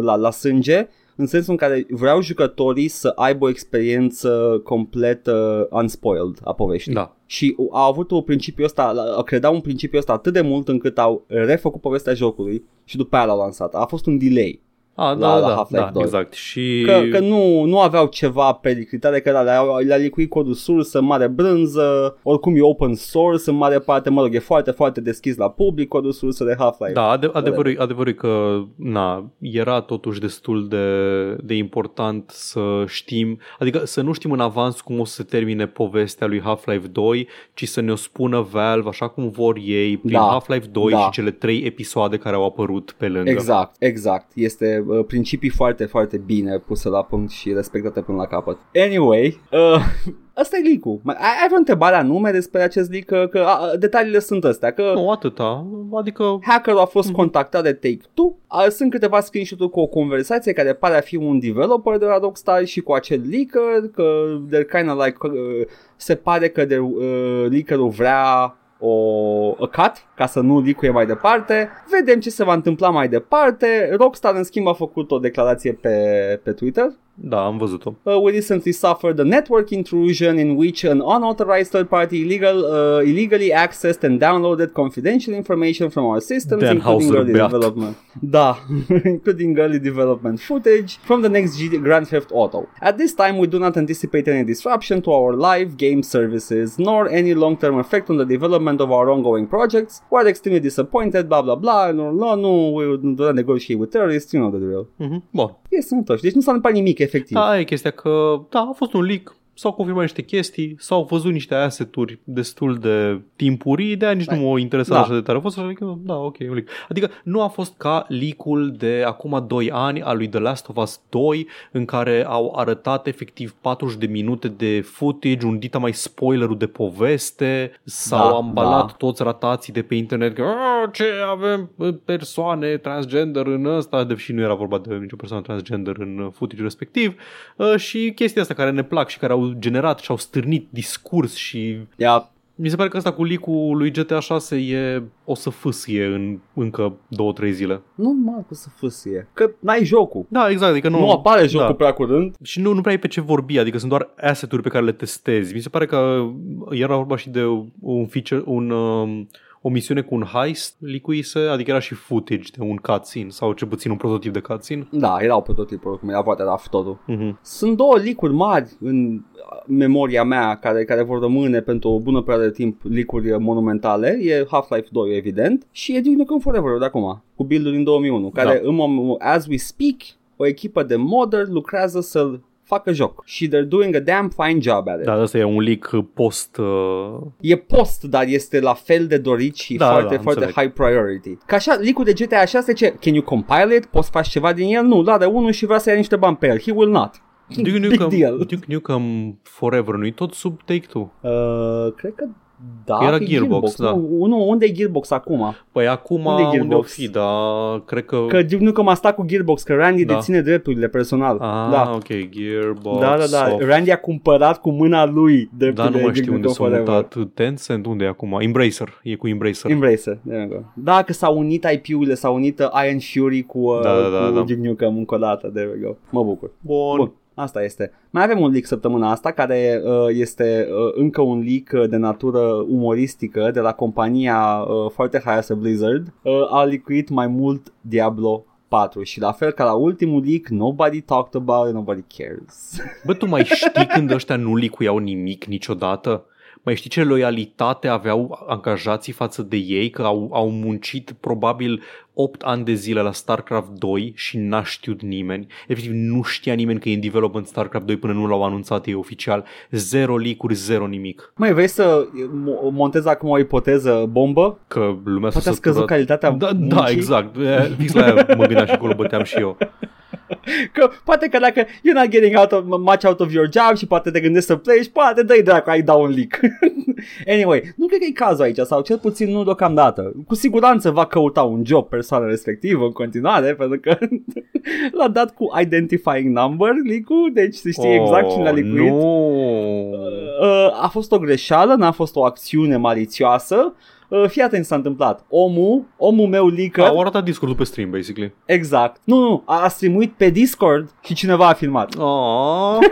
la, la sânge, în sensul în care vreau jucătorii să aibă o experiență complet uh, unspoiled a poveștii. Da. Și au avut un principiu ăsta, credeau un principiu ăsta atât de mult încât au refăcut povestea jocului și după aia l-au lansat. A fost un delay. A, La- da, la da, Half-Life da, 2. exact. Și Că, că nu, nu aveau ceva periclitare, că le-a, le-a licuit codul sursă în mare brânză, oricum e open source în mare parte, mă rog, e foarte, foarte deschis la public codul sursă de Half-Life. Da, ade- adevărul, adevărul e că na, era totuși destul de, de important să știm, adică să nu știm în avans cum o să se termine povestea lui Half-Life 2, ci să ne-o spună Valve așa cum vor ei prin Da, Half-Life 2 da. și cele trei episoade care au apărut pe lângă. Exact, exact. Este uh, principii foarte, foarte bine puse la punct și respectate până la capăt. Anyway, uh, *laughs* ăsta e leak-ul. Mai- Ai, ai vreo întrebare anume despre acest leak? Că, că a, detaliile sunt astea, că Nu, atâta. Adică Hackerul a Mhm. fost contactat de Take-Two. A, Sunt câteva screenshot-uri cu o conversație care pare a fi un developer de la Rockstar și cu acel leaker, că they're kind of like, uh, se pare că de, uh, leakerul vrea o a cut ca să nu licuie mai departe. Vedem ce se va întâmpla mai departe. Rockstar în schimb a făcut o declarație pe, pe Twitter da, am văzut-o. Uh, we recently suffered a network intrusion in which an unauthorized third party illegal, uh, illegally accessed and downloaded confidential information from our systems, Dan including Houser early beat. development. Da, *laughs* including early development footage from the next G- Grand Theft Auto. At this time, we do not anticipate any disruption to our live game services, nor any long-term effect on the development of our ongoing projects. We are extremely disappointed, blah blah blah. No, no, no, we do not negotiate with terrorists. You know the drill. Mhm. Bun. E sănătoși. Deci nu s-a întâmplat nimic, efectiv. Da, e chestia că, da, a fost un leak, s-au confirmat niște chestii, s-au văzut niște asset-uri destul de timpurii, de aia nici nu m-au interesat Da. așa de tare. A fost așa că, da, ok, un leak. Adică nu a fost ca leak-ul de acum 2 ani al lui The Last of Us 2, în care au arătat efectiv 40 de minute de footage, un dita mai spoilerul de poveste, s-au Da, ambalat da. toți ratații de pe internet că "A, ce avem uh, persoane transgender în ăsta, deși nu era vorba de nicio persoană transgender în uh, footage respectiv uh, și chestia asta care ne plac și care au generat și au stârnit discurs și Ia, mi se pare că asta cu leak-ul lui GTA 6 e o să fâsâie în încă 2-3 zile. nu mă cu să fâsie. Că n-ai jocul. Da, exact, adică nu, Nu, nu apare jocul da. prea curând. Și nu, nu prea ai pe ce vorbi, adică sunt doar asset-uri pe care le testezi. Mi se pare că era vorba și de un feature, un, um, o misiune cu un heist licuise, adică era și footage de un cutscene sau cel puțin un prototip de cutscene. Da, erau prototipuri, cum era poate la totul. Mm-hmm. Sunt două licuri mari în memoria mea care, care vor rămâne pentru o bună perioadă de timp licuri monumentale. E Half-Life 2, evident, și e Duke Nukem Forever de acum, cu build din 2001, care Da. în mom- as we speak, o echipă de modder lucrează să-l facă joc. Și they're doing a damn fine job at it. Da, asta e un leak post... Uh... E post, dar este la fel de dorit și Da, foarte, da, foarte înțeleg. high priority. Ca așa, leak de GTA așa este ce? Can you compile it? Poți să faci ceva din el? Nu, da, de unul și vrea să ia niște bani pe el. He will not. Duke *laughs* Big Nukem, deal. Duke Nukem Forever nu-i tot sub Take-Two? Uh, cred că da, Era pe Gearbox, da. Nu, unul, unde e Gearbox acum? Păi acum Unde e unde, Gearbox? o fi, dar cred că... Că Duke Nukem a stat cu Gearbox, că Randy Da. deține drepturile personal. Ah, da. ok, Gearbox, Da, da, da. Soft. Randy a cumpărat cu mâna lui Da, drepturile nu mai Duke știu unde Nukem s-a Forever. mutat Tencent, unde e acum? Embracer, e cu Embracer. Embracer, there you go. Da, că s-au unit IP-urile, s-au unit uh, Iron Fury cu, uh, Da, da, da, cu da. Duke Nukem încă o dată, there we go. Mă bucur. Bun. Bun. Asta este. Mai avem un leak săptămâna asta care uh, este uh, încă un leak uh, de natură umoristică de la compania uh, foarte haioasă Blizzard. Uh, a licuit mai mult Diablo 4 și la fel ca la ultimul leak, nobody talked about it, nobody cares. Bă, tu mai știi când ăștia nu licuiau nimic niciodată? Mai știi ce loialitate aveau angajații față de ei? Că au, au muncit probabil 8 ani de zile la StarCraft 2 și n-a știut nimeni. Efectiv, nu știa nimeni că e în development StarCraft 2 până nu l-au anunțat ei oficial. Zero leak-uri, zero nimic. Mai vrei să mo- montez acum o ipoteză bombă? Că lumea s-a Poate a scăzut săturat. calitatea Da, da, muncii? exact. E, Fix la aia mă gândeam și acolo băteam și eu. *laughs* *laughs* Că poate că dacă you're not getting out of, much out of your job și poate te gândești să pleci, poate dă-i dracu, ai dau un leak. *laughs* anyway, nu cred că e cazul aici, sau cel puțin nu deocamdată. Cu siguranță va căuta un job persoana respectivă în continuare, pentru că *laughs* l-a dat cu identifying number leak-ul, deci se știe exact cine l-a licuit. Oh, Nu. Uh, a fost o greșeală, n-a fost o acțiune malițioasă. Uh, fii atent ce s-a întâmplat. Omul, omul meu leaker, Au arătat discursul pe stream, basically. exact. Nu, nu, a, a streamuit pe Discord și cineva a filmat. Oh. *laughs*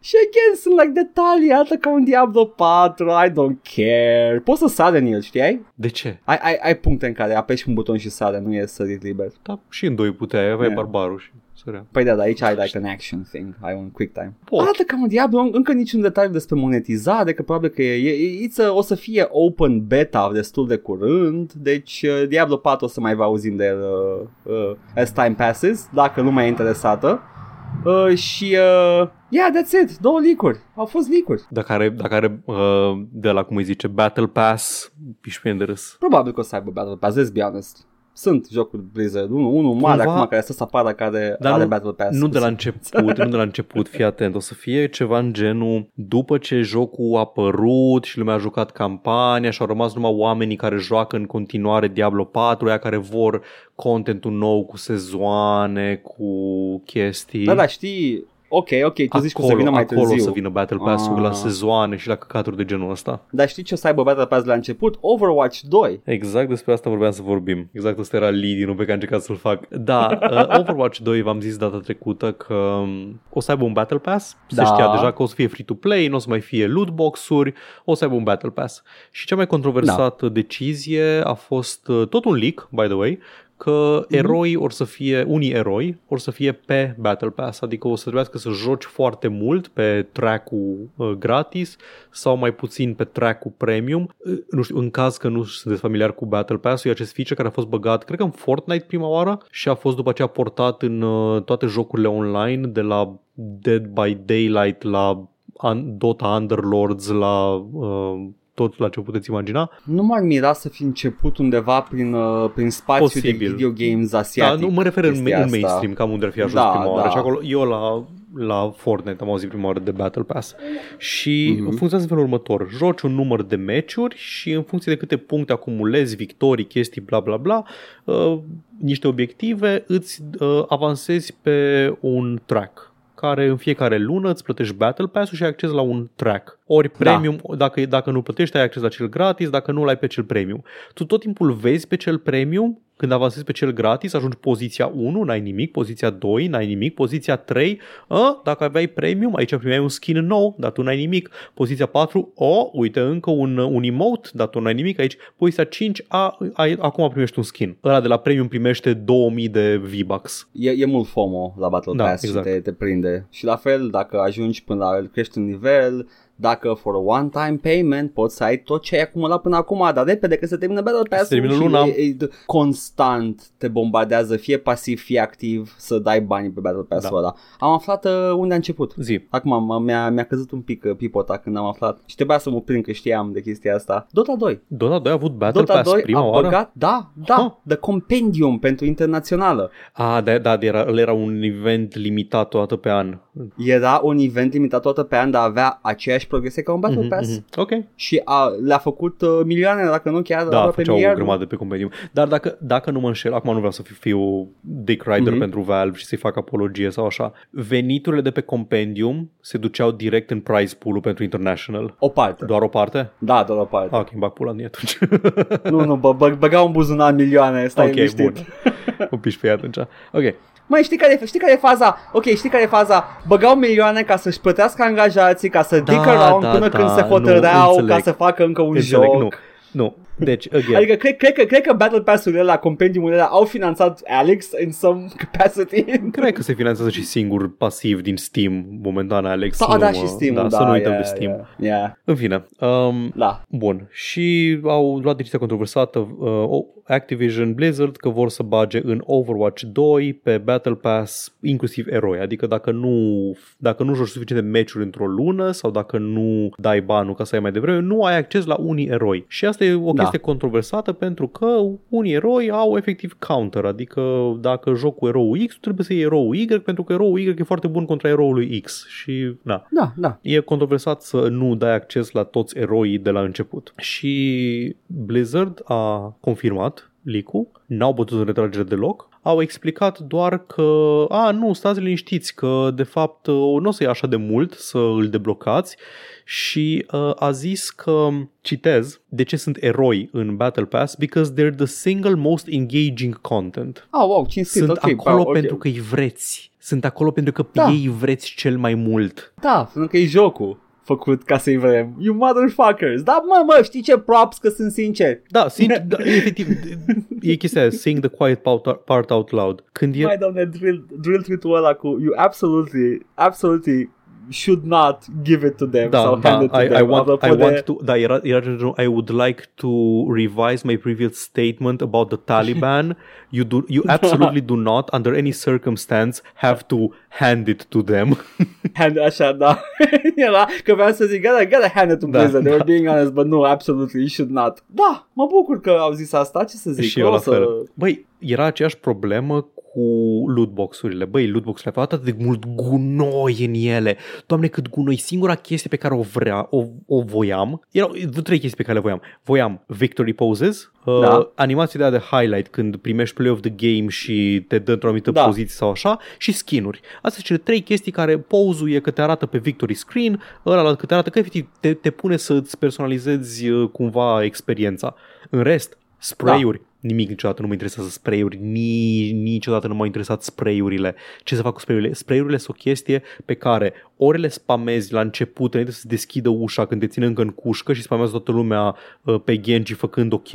Și again sunt like detalii, iată ca un Diablo 4, I don't care. Poți să sare în el, știai? De ce? Ai, ai, ai puncte în care apeși un buton și sare, nu e sărit liber. Da, și în doi puteai, aveai Yeah. barbarul și sărea. Păi da, dar aici ai like an action thing, ai un quick time. Pot. Arată ca un Diablo, încă niciun detaliu despre monetizare, că probabil că e, e, it's a, o să fie open beta destul de curând, deci uh, Diablo 4 o să mai vă auzim de el uh, uh, as time passes, dacă lumea e interesată. Uh, și uh, yeah, that's it, două leak-uri, au fost leak-uri. Dacă are, dacă are uh, de la, cum îi zice, Battle Pass, pișpien de râs. Probabil că o să aibă Battle Pass, let's be honest. Sunt jocuri Blizzard, unul, unul mare Cumva- acum care să apară care Dar are nu, Battle Pass. nu cu de la siguranță. început, nu de la început, fii atent, o să fie ceva în genul după ce jocul a apărut și lumea a jucat campania și au rămas numai oamenii care joacă în continuare Diablo 4, aia care vor contentul nou cu sezoane, cu chestii. Da, da, știi, ok, ok, tu zici că o să vină mai acolo târziu. o să vină Battle Pass-ul Ah. la sezoane și la căcaturi de genul ăsta. Dar știi ce o să aibă Battle Pass la început? Overwatch 2. Exact despre asta vorbeam să vorbim. Exact ăsta era lead-in-ul pe care am încercat să-l fac. Da, *laughs* uh, Overwatch 2 v-am zis data trecută că um, o să aibă un Battle Pass. Se Da. știa deja că o să fie free-to-play, nu o să mai fie loot box-uri, o să aibă un Battle Pass. Și cea mai controversată Da. decizie a fost uh, tot un leak, by the way, că Mhm. eroi or să fie, unii eroi or să fie pe Battle Pass, adică o să trebuiască să joci foarte mult pe track-ul uh, gratis sau mai puțin pe track-ul premium. Uh, nu știu, în caz că nu sunteți familiar cu Battle Pass-ul, e acest feature care a fost băgat, cred că în Fortnite prima oară și a fost după aceea portat în uh, toate jocurile online, de la Dead by Daylight la Un- Dota Underlords la uh, tot la ce puteți imagina. Nu m-ar mira să fi început undeva prin, uh, prin spațiu Posibil. de video games Da, asiatic. nu mă refer în, chestia în asta. mainstream, cam unde ar fi ajuns Da, prima oară. da. Și acolo, eu la, la Fortnite am auzit prima oară de Battle Pass. Și Mhm. mm-hmm. funcționează în felul următor. Joci un număr de meciuri și în funcție de câte puncte acumulezi, victorii, chestii, bla bla bla, uh, niște obiective, îți uh, avansezi pe un track care în fiecare lună îți plătești Battle Pass-ul și ai acces la un track. Ori premium, da. dacă, dacă nu plătești, ai acces la cel gratis, dacă nu, l-ai pe cel premium. Tu tot timpul vezi pe cel premium, când avansezi pe cel gratis, ajungi poziția 1, n-ai nimic, poziția 2, n-ai nimic, poziția 3, a, dacă aveai premium, aici primeai un skin nou, dar tu n-ai nimic, poziția 4, o, uite încă un, un emote, dar tu n-ai nimic aici, poziția 5, a, ai, acum primești un skin. Ăla de la premium primește 2000 de V-Bucks. E, e mult FOMO la Battle Da, Pass exact. și te, te prinde. Și la fel, dacă ajungi până la crești un nivel, dacă for a one-time payment poți să ai tot ce ai acumulat până acum, dar repede că se termină Battle Pass-ul termină și luna. E, e, constant te bombardează fie pasiv, fie activ să dai banii pe Battle Pass-ul Da. ăla. Am aflat uh, unde a început. Zi. Acum m- mi-a, mi-a căzut un pic uh, pipota când am aflat și trebuia să mă prind că știam de chestia asta. Dota 2. Dota 2 a avut Battle Dota Pass 2 prima a oară? băgat, da, da, Huh. The Compendium pentru internațională. Ah, da, da, era, ăla era un event limitat o dată pe an. Era un event limitat toată pe an, dar avea aceeași progresie ca un Battle Mhm, Pass. mhm. Ok. Și a, le-a făcut uh, milioane, dacă nu chiar Da, aproape făceau o miliardul. grămadă pe compendium. Dar dacă, dacă nu mă înșel, acum nu vreau să fiu, fiu Dick Rider Mhm. pentru Valve și să-i fac apologie sau așa, veniturile de pe compendium se duceau direct în prize pool-ul pentru International. O parte. Doar o parte? Da, doar o parte. Ah, ok, îmi bag pula în ea atunci. Nu, nu, bă, bă, băgau în buzunar milioane, stai ok, liniștit. bun. *laughs* o piși pe ea atunci. Ok. Măi, știi care, e- știi care e faza? Ok, știi care e faza? Băgau milioane ca să-și plătească angajații, ca să Da, dick around da, până da, când se nu, hotărau ca înțeleg. să facă încă un Înțeleg, joc. nu. Nu. Deci, again, Adică cred, cred, că, cred că Battle Pass-urile la compendiumurile alea au finanțat Alex in some capacity. Cred că se finanțează și singur pasiv din Steam momentan, Alex. Sau, nu, da, mă- și Steam, da, da, să nu uităm yeah, de Steam. Yeah, yeah. În fine, um, Da. Bun. Și au luat decizia controversată uh, Activision Blizzard că vor să bage în Overwatch 2 pe Battle Pass inclusiv eroi. Adică dacă nu, dacă nu joci suficiente meciuri într-o lună sau dacă nu dai banul ca să ai mai devreme, nu ai acces la unii eroi. Și asta e o Da. Chestie controversată pentru că unii eroi au efectiv counter. Adică dacă joc cu eroul X, trebuie să iei eroul Y pentru că eroul Y e foarte bun contra eroului X. Și na, Da, da. E controversat să nu dai acces la toți eroii de la început. Și Blizzard a confirmat leak-ul, n-au bătut în retragere deloc, au explicat doar că, a, nu, stați liniștiți, că de fapt nu o să ia așa de mult să îl deblocați și uh, a zis că, citez, de ce sunt eroi în Battle Pass? Because they're the single most engaging content. Ah, wow, cinstit, Sunt ok. acolo wow, ok. pentru că îi vreți. Sunt acolo pentru că pe Da. ei îi vreți cel mai mult. Da, pentru că e jocul făcut ca să-i vrem. You motherfuckers. Da, mă, mă, știi ce props că sunt sincer. Da, sincer, da, efectiv, e chestia aia, saying the quiet part, part out loud. Când e... Mai doamne, drill, drill tweet-ul ăla cu you absolutely, absolutely should not give it to them Da, sau da, hand it to I, I them. want, Apropo I de- want to, da, era, era genul, I would like to revise my previous statement about the Taliban. *laughs* You do, you absolutely do not, under any circumstance, have to hand it to them. *laughs* hand, așa, da. *laughs* Era, că vreau să zic, gotta, gotta hand it to Da, Blizzard. They were da. being honest, but no, absolutely, you should not. Da, mă bucur că au zis asta, ce să zic. și o eu la să... fel. Băi, era aceeași problemă cu lootbox-urile. Băi, lootbox-urile aveau atât de mult gunoi în ele. Doamne, cât gunoi. Singura chestie pe care o vrea, o, o voiam, erau trei chestii pe care le voiam. Voiam victory poses, uh, Da. animații de aia de highlight când primești play of the game și te dă într-o anumită Da. poziție sau așa și skin-uri. Astea sunt cele trei chestii care pose-ul e că te arată pe victory screen, ăla că te arată că efectiv te, te pune să-ți personalizezi uh, cumva experiența. În rest, spray-uri, nimic niciodată nu mă interesează spray-uri, ni, niciodată nu m-au interesat spray-urile. Ce să fac cu spray-urile? Spray-urile sunt o chestie pe care ori le spamezi la început, înainte să se deschidă ușa când te ține încă în cușcă și spamează toată lumea uh, pe Genji făcând ok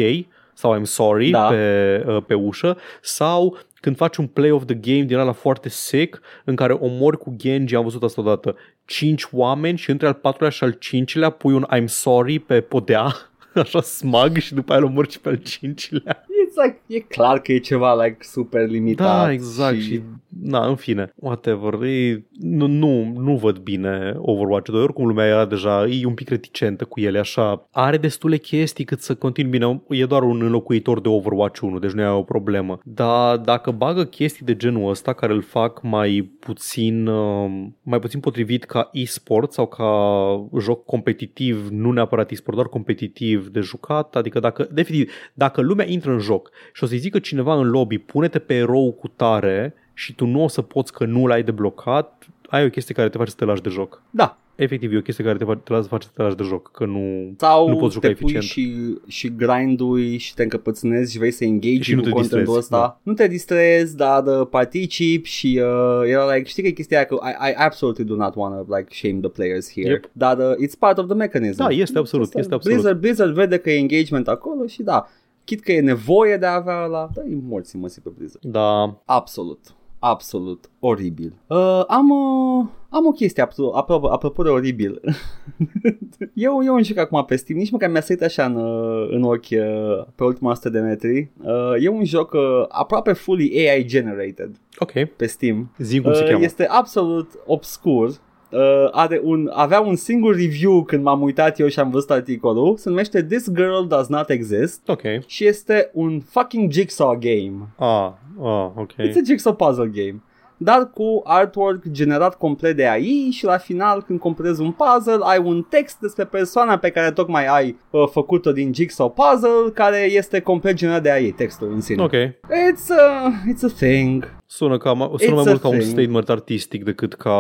sau I'm sorry Da. pe, uh, pe ușă sau când faci un play of the game din ala foarte sick în care omori cu Genji, am văzut asta odată, 5 oameni și între al patrulea și al cincilea pui un I'm sorry pe podea *laughs* așa smag și după aia îl omori și pe al cincilea. It's like, e clar că e ceva like super limitat. Da, exact. Și... și na, în fine, whatever. E, nu, nu, nu văd bine Overwatch 2. Oricum lumea era deja, e un pic reticentă cu ele, așa. Are destule chestii cât să continue bine. E doar un înlocuitor de Overwatch 1, deci nu e o problemă. Dar dacă bagă chestii de genul ăsta care îl fac mai puțin, uh, mai puțin potrivit ca e-sport sau ca joc competitiv, nu neapărat e-sport, doar competitiv de jucat, adică dacă, definitiv, dacă lumea intră în joc și o să-i zică cineva în lobby, pune-te pe erou cu tare și tu nu o să poți că nu l-ai deblocat, ai o chestie care te face să te lași de joc. Da. Efectiv, e o chestie care te, fa- te face să te lași de joc, că nu, Sau nu poți juca te pui eficient. și, și grindui și te încăpățânezi și vrei să engage Și nu cu te contentul distrezi, ăsta. da. Nu te distrezi, dar uh, participi și uh, era like, știi că e chestia aia că I, I absolutely do not want to like shame the players here. Yep. Dar uh, it's part of the mechanism. Da, este absolut, Asta- este absolut. Blizzard, Blizzard vede că e engagement acolo și da, chit că e nevoie de a avea la, da, e morți măsi pe Blizzard. Da, Absolut. Absolut oribil. Uh, am, uh, am o chestie apropo, apropo, apropo de oribil. *laughs* eu, eu un joc acum pe Steam, nici măcar mi-a sărit așa în, uh, în ochi uh, pe ultima 100 de metri. Uh, e un joc uh, aproape fully AI generated Ok. pe Steam. Zi cum se Uh, cheamă. este absolut obscur. Uh, are un, avea un singur review când m-am uitat eu și am văzut articolul. Se numește This Girl Does Not Exist. Ok. Și este un fucking jigsaw game. Ah, ah, ok. It's a jigsaw puzzle game. Dar cu artwork generat complet de AI și la final când completezi un puzzle ai un text despre persoana pe care tocmai ai uh, făcut-o din jigsaw puzzle care este complet generat de AI textul în sine. Ok. It's a, it's a thing. Sună, ca, sună It's mai a mult ca un thing. statement artistic decât ca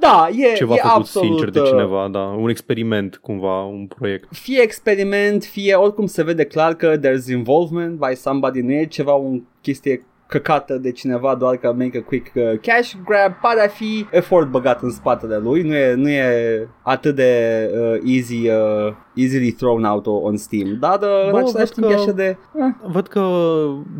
Da, e, ceva e făcut absolut, sincer de uh, cineva, da, un experiment cumva, un proiect. Fie experiment, fie oricum se vede clar că there's involvement by somebody, nu e ceva un chestie căcată de cineva doar că make a quick uh, cash grab, pare a fi efort băgat în spatele lui, nu e, nu e atât de uh, easy, uh, easily thrown out on Steam, dar uh, Bă, în același văd timp e că- așa de... Uh, Văd că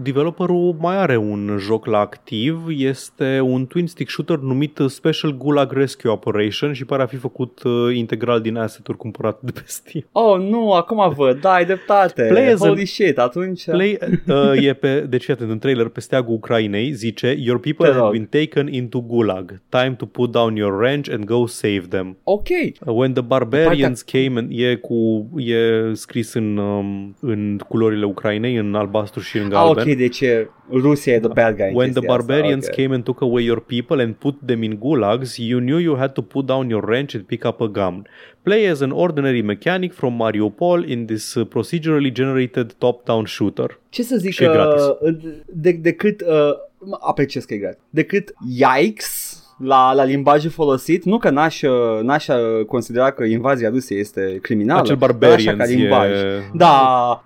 developerul mai are un joc la activ, este un twin stick shooter numit Special Gulag Rescue Operation și pare a fi făcut uh, integral din asset-uri cumpărate de pe Steam. oh, nu, acum văd, da, ai dreptate, Play as holy an- shit, atunci... Play uh, e pe, deci fii atent, în trailer pe steagul Ucrainei zice Your people Te have rog. been taken into Gulag. Time to put down your wrench and go save them. Ok, Uh, When the barbarians came and e cu e scris în um, în culorile Ucrainei, în albastru și în ah, galben. ok, deci e- Rusia e the bad guy în When the chestia asta, barbarians ok. came and took away your people and put them in gulags, you knew you had to put down your wrench and pick up a gun. Play as an ordinary mechanic from Mariupol in this uh, procedurally generated top-down shooter. ce să zic, Și e gratis. uh, de, decât, uh, mă, apreciez că e gratis, decât yikes la, la limbajul folosit, nu că n-aș, uh, n-aș uh, considera că invazia Rusiei este criminală, Acel dar așa barbarians ca limbaj. e... Da,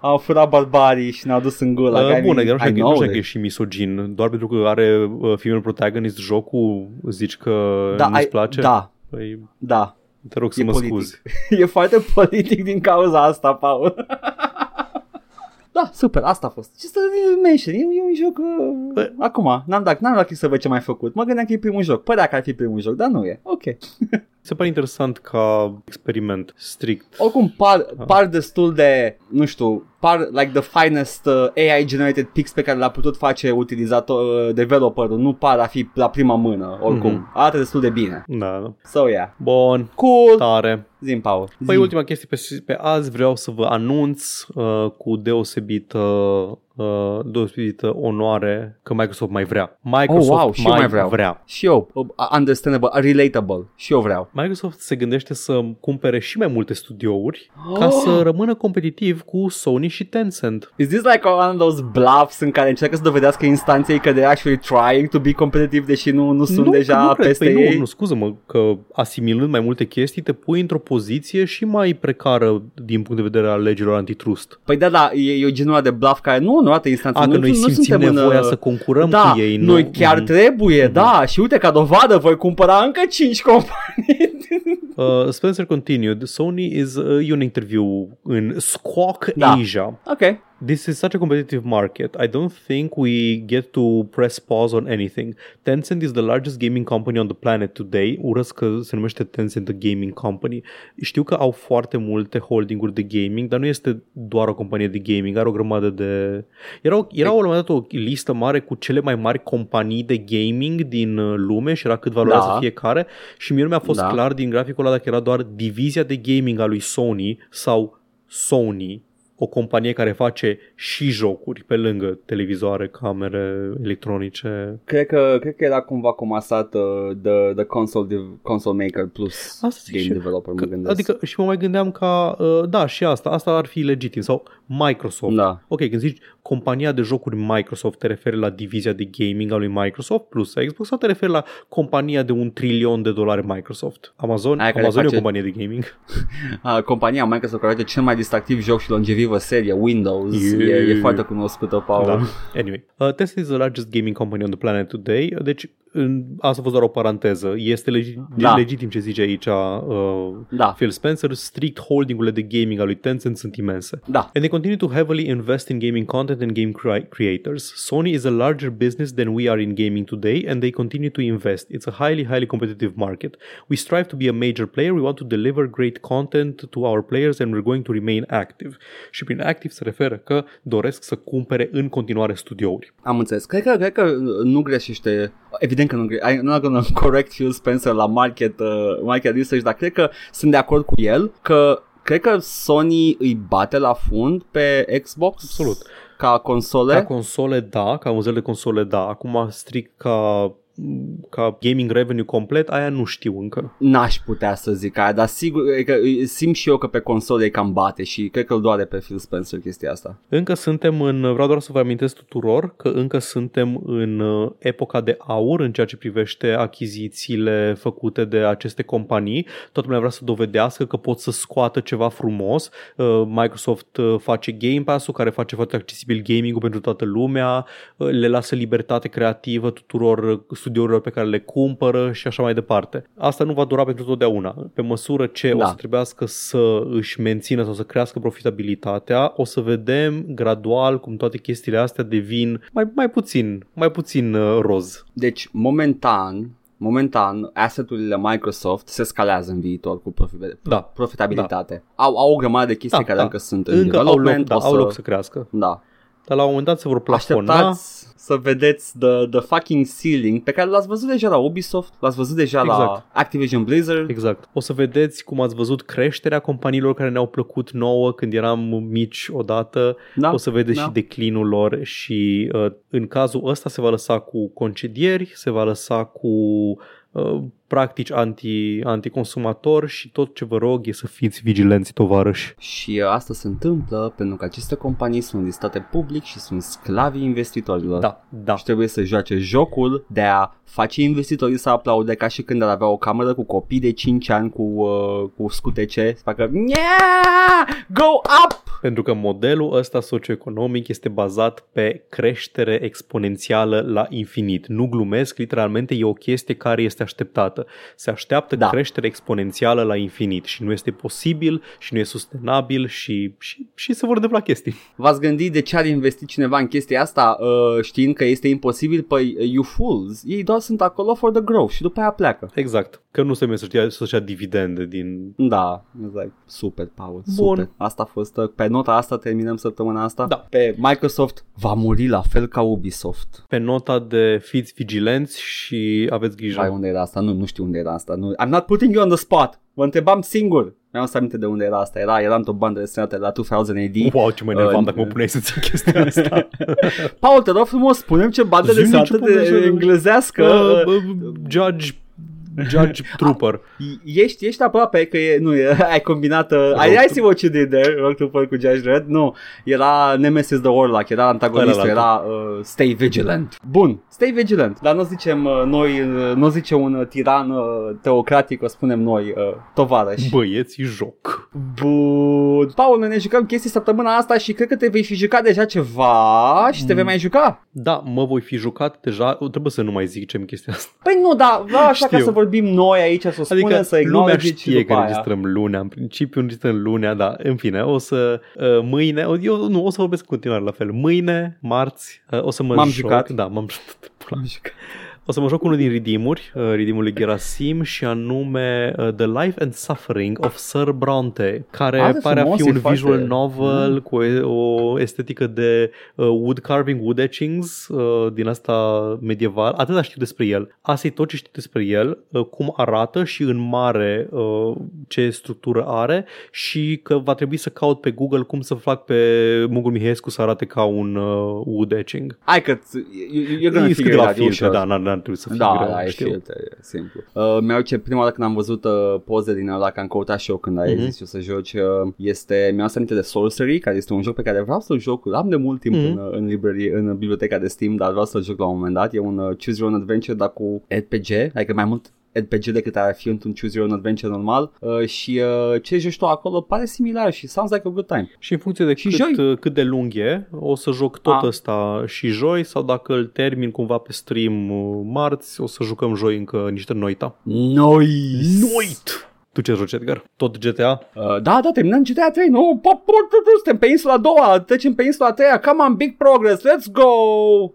au furat barbarii și ne-au dus în gula. Uh, bun, nu știu, I că- nu know știu că e that. și misogin, doar pentru că are uh, female protagonist jocul, zici că da, nu-ți ai- place? Da, Păi, da. Te rog să E mă politic. scuzi. *laughs* e foarte politic din cauza asta, Paul. *laughs* Da, super, asta a fost. Ce să mention, e, e un joc... Uh, Bă. acum, n-am dat, n-am dat click să văd ce mai făcut. Mă gândeam că e primul joc. Părea că ar fi primul joc, dar nu e. Ok. *laughs* Se pare interesant ca experiment strict. Oricum par, par destul de, nu știu, par like the finest uh, AI generated pics pe care l-a putut face utilizator, uh, developerul. Nu par a fi la prima mână, oricum. Mhm. Arată destul de bine. Da, da. So, yeah. Bun, Cool. tare. Zim, Paul. Păi Zim. ultima chestie pe, pe azi vreau să vă anunț uh, cu deosebită, uh, deosebită onoare că Microsoft mai vrea. Microsoft Oh, wow, și eu mai, mai vreau. vrea. Și eu, uh, understandable, relatable. Și eu vreau. Microsoft se gândește să cumpere și mai multe studiouri ca să rămână competitiv cu Sony și Tencent. Is this like one of those bluffs în care încearcă să dovedească instanței că they're actually trying to be competitive deși nu, nu sunt nu, deja nu cred, peste păi ei? Nu, nu, scuză-mă, că asimilând mai multe chestii te pui într-o poziție și mai precară din punct de vedere al legilor antitrust. Păi da, da, e, e o genul ăla de bluff care nu, nu arată instanța. A, nu, că noi nu simțim suntem în, nevoia uh, să concurăm da, cu ei. noi nu? chiar Mhm. trebuie, da, și uite ca dovadă voi cumpăra încă 5 companii. *laughs* Uh, Spencer continued, Sony is uh, un interview in Squawk Da. Asia. ok. This is such a competitive market. I don't think we get to press pause on anything. Tencent is the largest gaming company on the planet today. Urăsc că se numește Tencent the Gaming Company. Știu că au foarte multe holdinguri de gaming, dar nu este doar o companie de gaming, are o grămadă de... Era, era la un moment dat o listă mare cu cele mai mari companii de gaming din uh, lume și era cât valorează Da. fiecare și mie nu mi-a fost Da. clar din graficul ăla dacă era doar divizia de gaming a lui Sony sau Sony o companie care face și jocuri pe lângă televizoare, camere electronice. Cred că, cred că era cumva comasat uh, the, the console, de- console Maker plus Asta zic Game și eu. Developer, mă Că, gândesc. adică și mă mai gândeam ca, uh, da, și asta, asta ar fi legitim. Sau Microsoft. Da. Ok, când zici compania de jocuri Microsoft, te referi la divizia de gaming a lui Microsoft plus Xbox sau te referi la compania de un trilion de dolari Microsoft? Amazon, Aia care Amazon e o face- companie de gaming. *laughs* Uh, compania Microsoft care are cel mai distractiv joc și longevivă exclusivă serie Windows, e, e foarte cunoscută, Paul. Da. Anyway, uh, Tesla is the largest gaming company on the planet today. Deci, în, asta a fost doar o paranteză. Este legi- Da. legitim ce zice aici uh, Da, Phil Spencer. Strict holding-urile de gaming al lui Tencent sunt imense. da. And they continue to heavily invest in gaming content and game cre- creators. Sony is a larger business than we are in gaming today, and they continue to invest. It's a highly, highly competitive market. We strive to be a major player. We want to deliver great content to our players, and we're going to remain active. Și prin active se referă că doresc să cumpere în continuare studiouri. Am înțeles. Cred că, cred că nu greșește. Evident că nu greșește. I'm not gonna *laughs* correct Phil Spencer la market, uh, market research, dar cred că sunt de acord cu el că cred că Sony îi bate la fund pe Xbox Absolut. ca console. Ca console, da, ca vânzări de console, da. Acum, strict ca ca gaming revenue complet, aia nu știu încă. N-aș putea să zic aia, dar sigur e că simt și eu că pe console e cam bate și cred că îl doare pe Phil Spencer chestia asta. Încă suntem în, vreau doar să vă amintesc tuturor că încă suntem în uh, epoca de aur în ceea ce privește achizițiile făcute de aceste companii. Toată lumea vrea să dovedească că pot să scoată ceva frumos. Uh, Microsoft uh, face Game Pass-ul care face foarte accesibil gaming-ul pentru toată lumea, uh, le lasă libertate creativă tuturor uh, studiourilor pe care le cumpără și așa mai departe. Asta nu va dura pentru totdeauna. Pe măsură ce Da. o să trebuiască să își mențină sau să crească profitabilitatea, o să vedem gradual cum toate chestiile astea devin mai, mai puțin, mai puțin uh, roz. Deci, momentan, momentan, asset-urile Microsoft se scalează în viitor cu profi- Da. profitabilitate. Au, au o grămadă de chestii Da, care da. încă sunt în Încă au loc, development. da, o să... au loc să crească. Da. Dar la un moment dat se vor plafona. Așteptați să vedeți the, the fucking ceiling pe care l-ați văzut deja la Ubisoft, l-ați văzut deja la Exact. Activision Blizzard. Exact. O să vedeți cum ați văzut creșterea companiilor care ne-au plăcut nouă când eram mici odată. Da? O să vedeți da. și declinul lor și uh, în cazul ăsta se va lăsa cu concedieri, se va lăsa cu uh, practici anti, anticonsumator și tot ce vă rog e să fiți vigilenți, tovarăși. Și uh, asta se întâmplă pentru că aceste companii sunt listate public și sunt sclavii investitorilor. Da, da. Și trebuie să joace jocul de a face investitorii să aplaude ca și când ar avea o cameră cu copii de 5 ani cu, uh, cu scutece să facă yeah! Go up! Pentru că modelul ăsta socioeconomic este bazat pe creștere exponențială la infinit. Nu glumesc, literalmente e o chestie care este așteptată. Se așteaptă Da. creștere exponențială la infinit și nu este posibil și nu e sustenabil și, și, și se vor întâmpla chestii. V-ați gândit de ce ar investi cineva în chestia asta uh, știind că este imposibil? Păi, uh, you fools, ei doar sunt acolo for the growth și după aia pleacă. Exact. Că nu se merge să-și ia, să-și ia dividende din... Da, exact. Super, Paul, Bun. super. Asta a fost, uh, pe nota asta terminăm săptămâna asta. Da. Pe Microsoft va muri la fel ca Ubisoft. Pe nota de fiți vigilenți și aveți grijă. Vai, unde era asta? Nu, nu știu unde era asta. Nu. I'm not putting you on the spot. Vă întrebam singur. Mi-am să aminte de unde era asta. Era, era într-o bandă desenată la 2000 AD. Wow, ce mă enervam Uh, dacă mă puneai să ții chestia asta. *laughs* Paul, te rog frumos, spunem ce bandă Zi-mi desenată ce bandă de desenată. englezească. Uh, uh, judge Judge *laughs* Trooper. Ești, ești aproape că e, nu, e, *laughs* ai combinat, uh, I, I see what you did there, Rock Trooper cu Judge Dredd, nu, era Nemesis the Warlock, era antagonistul, Ăla era uh, Stay Vigilant. Bun, Stay Vigilant, dar nu zicem uh, noi, uh, nu zice un uh, tiran uh, teocratic, o spunem noi, uh, tovarăși. Băieții joc. Bun. Paul, noi ne jucăm chestii săptămâna asta și cred că te vei fi jucat deja ceva și te vei Mm. mai juca. Da, mă voi fi jucat deja, trebuie să nu mai zic ce chestia asta. Păi nu, da, vreau așa ca Știu. să vorbim noi aici, să o spunem, Adică să lumea acknowledge și știe după că aia. înregistrăm lunea, în principiu înregistrăm lunea, da, în fine, o să, uh, mâine, eu nu, o să vorbesc în continuare la fel, mâine, marți, uh, o să mă M-am joc, jucat. da, m-am *laughs* jucat, M-am jucat. O să mă joc unul din redeem-uri, uh, redeem-ul lui Gerasim și anume uh, The Life and Suffering of Sir Bronte, care Arată pare a frumos, fi e un foarte- visual novel Mm. cu o, o estetică de uh, wood carving, wood etchings uh, din asta medieval. Atâta știu despre el. Asta e tot ce știu despre el, uh, cum arată și în mare uh, ce structură are și că va trebui să caut pe Google cum să fac pe Mugul Mihaescu să arate ca un uh, wood etching. Hai că ți- you- you're gonna E figure câteva it out, e filtre, ușor. da, n-ar, n-ar trebui să fie Da, greu, da, e știu. filtre, e simplu. Uh, mi-au ce prima dată când am văzut uh, poze din ăla, că am căutat și eu când ai Mhm. zis eu să joci, uh, este, mi-am să aminte de Sorcery, care este un joc pe care vreau să-l joc, am de mult timp Mhm. în, uh, în, librărie, în biblioteca de Steam, dar vreau să-l joc la un moment dat, e un uh, Choose Your Own Adventure, dar cu RPG, adică mai mult RPG decât ar fi într-un Choose Your Own Adventure normal uh, și uh, ce joci tu acolo pare similar și sounds like a good time. Și în funcție de Și cât, joi. uh, cât de lung e, o să joc tot Ah. ăsta și joi sau dacă îl termin cumva pe stream uh, marți, o să jucăm joi încă niște noita. Nice! Noit! Tu ce joci, Edgar? Tot GTA? Uh, da, da, terminăm GTA 3, nu? Pop, pop, pop, pop, suntem pe insula a doua, trecem pe insula a treia, come on, big progress, let's go!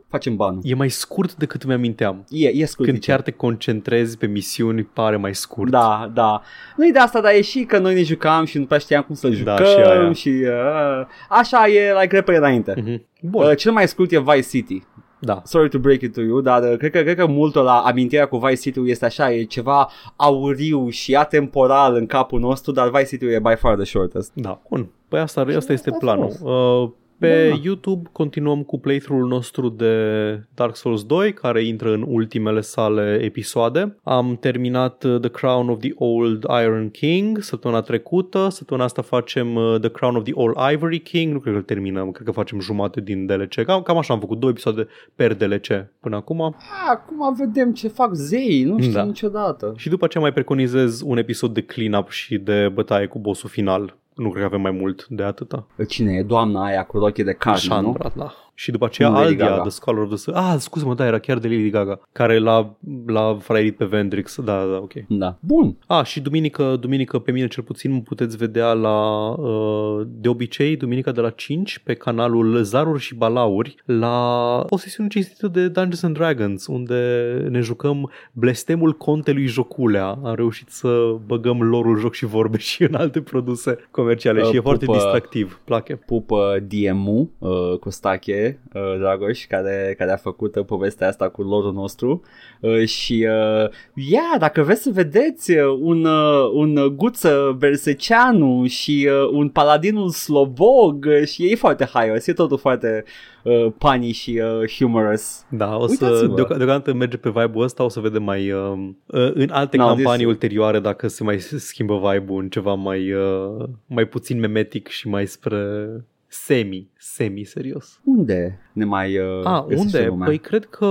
Facem banul. E mai scurt decât mi-aminteam. E, e scurt. Când chiar te concentrezi pe misiuni, pare mai scurt. Da, da. Nu-i de asta, dar e și că noi ne jucam și nu prea știam cum să jucăm și aia. și uh, așa e, like, repede înainte. Mhm. Bun, Uh, cel mai scurt e Vice City. Da. Sorry to break it to you, dar uh, cred că, cred că multul la amintirea cu Vice City este așa, e ceva auriu și atemporal în capul nostru, dar Vice City e by far the shortest. Da, bun. Păi asta, asta este asta planul. frumos. Uh, pe Da. YouTube continuăm cu playthrough-ul nostru de Dark Souls 2, care intră în ultimele sale episoade. Am terminat uh, The Crown of the Old Iron King săptămâna trecută. Săptămâna asta facem uh, The Crown of the Old Ivory King. Nu cred că îl terminăm, cred că facem jumate din DLC. Cam, cam așa am făcut două episoade per DLC până acum. Acum vedem ce fac zei, nu știu Da. niciodată. Și după aceea mai preconizez un episod de clean-up și de bătaie cu bossul final. Nu cred că avem mai mult de atâta. Cine e doamna aia cu rochie de carne, nu? Chandra, da. Și după aceea Lady Aldia, Gaga. The Scholar of the Sun. Ah, scuze-mă, da, era chiar de Lady Gaga, care l-a, l-a fraierit pe Vendrix. Da, da, ok. Da. Bun. Ah, și duminică, duminică pe mine cel puțin mă puteți vedea la, uh, de obicei, duminica de la 5 pe canalul Zaruri și Balauri la o sesiune cinstită de Dungeons and Dragons unde ne jucăm blestemul contelui Joculea. Am reușit să băgăm lorul joc și vorbe *laughs* și în alte produse comerciale Uh, și e foarte pupă- distractiv. Place. Pupă DM-ul uh, cu Stache, uh, Dragoș, care, care a făcut uh, povestea asta cu lorul nostru uh, și uh, yeah, dacă vreți să vedeți uh, un, uh, un Guță Verseceanu și uh, un Paladinul Slobog uh, și e foarte haios, e totul foarte uh, funny și uh, humorous. Da, o să, Uitați-vă. deoc- deocamdată merge pe vibe-ul ăsta, o să vedem mai uh, uh, în alte No, campanii this- ulterioare dacă se mai schimbă vibe-ul în ceva mai, uh, mai puțin memetic și mai spre semi, semi-serios. Unde ne mai uh, Ah, găsește unde? lumea? Păi cred că,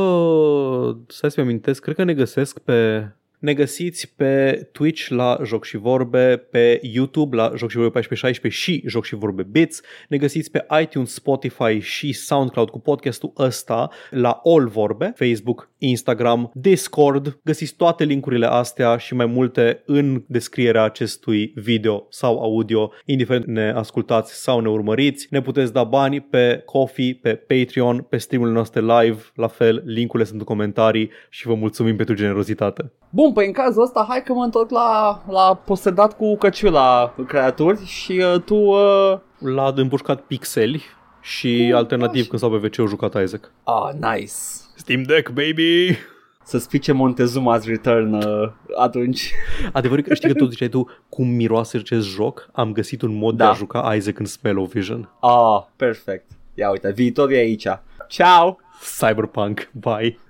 să mi amintesc, cred că ne găsesc pe... Ne găsiți pe Twitch la Joc și Vorbe, pe YouTube la Joc și Vorbe 1416 și Joc și Vorbe Bits. Ne găsiți pe iTunes, Spotify și SoundCloud cu podcastul ăsta la All Vorbe, Facebook, Instagram, Discord. Găsiți toate linkurile astea și mai multe în descrierea acestui video sau audio, indiferent ne ascultați sau ne urmăriți. Ne puteți da bani pe Coffee, pe Patreon, pe streamurile noastre live, la fel, linkurile sunt în comentarii și vă mulțumim pentru generozitate. Bun, păi în cazul ăsta hai că mă întorc la, la posedat cu căciula creaturi și uh, tu... Uh... L-a împușcat pixeli și Oh, alternativ gosh. când s-au pe wc jucat Isaac. Ah, nice. Steam Deck, baby! Să spice Montezuma's Return uh, atunci. Adevărul că știi că tot ziceai tu cum miroase acest joc? Am găsit un mod Da. de a juca Isaac în Smell-O-Vision. Ah, perfect. Ia uite, viitorul e aici. Ciao! Cyberpunk, bye!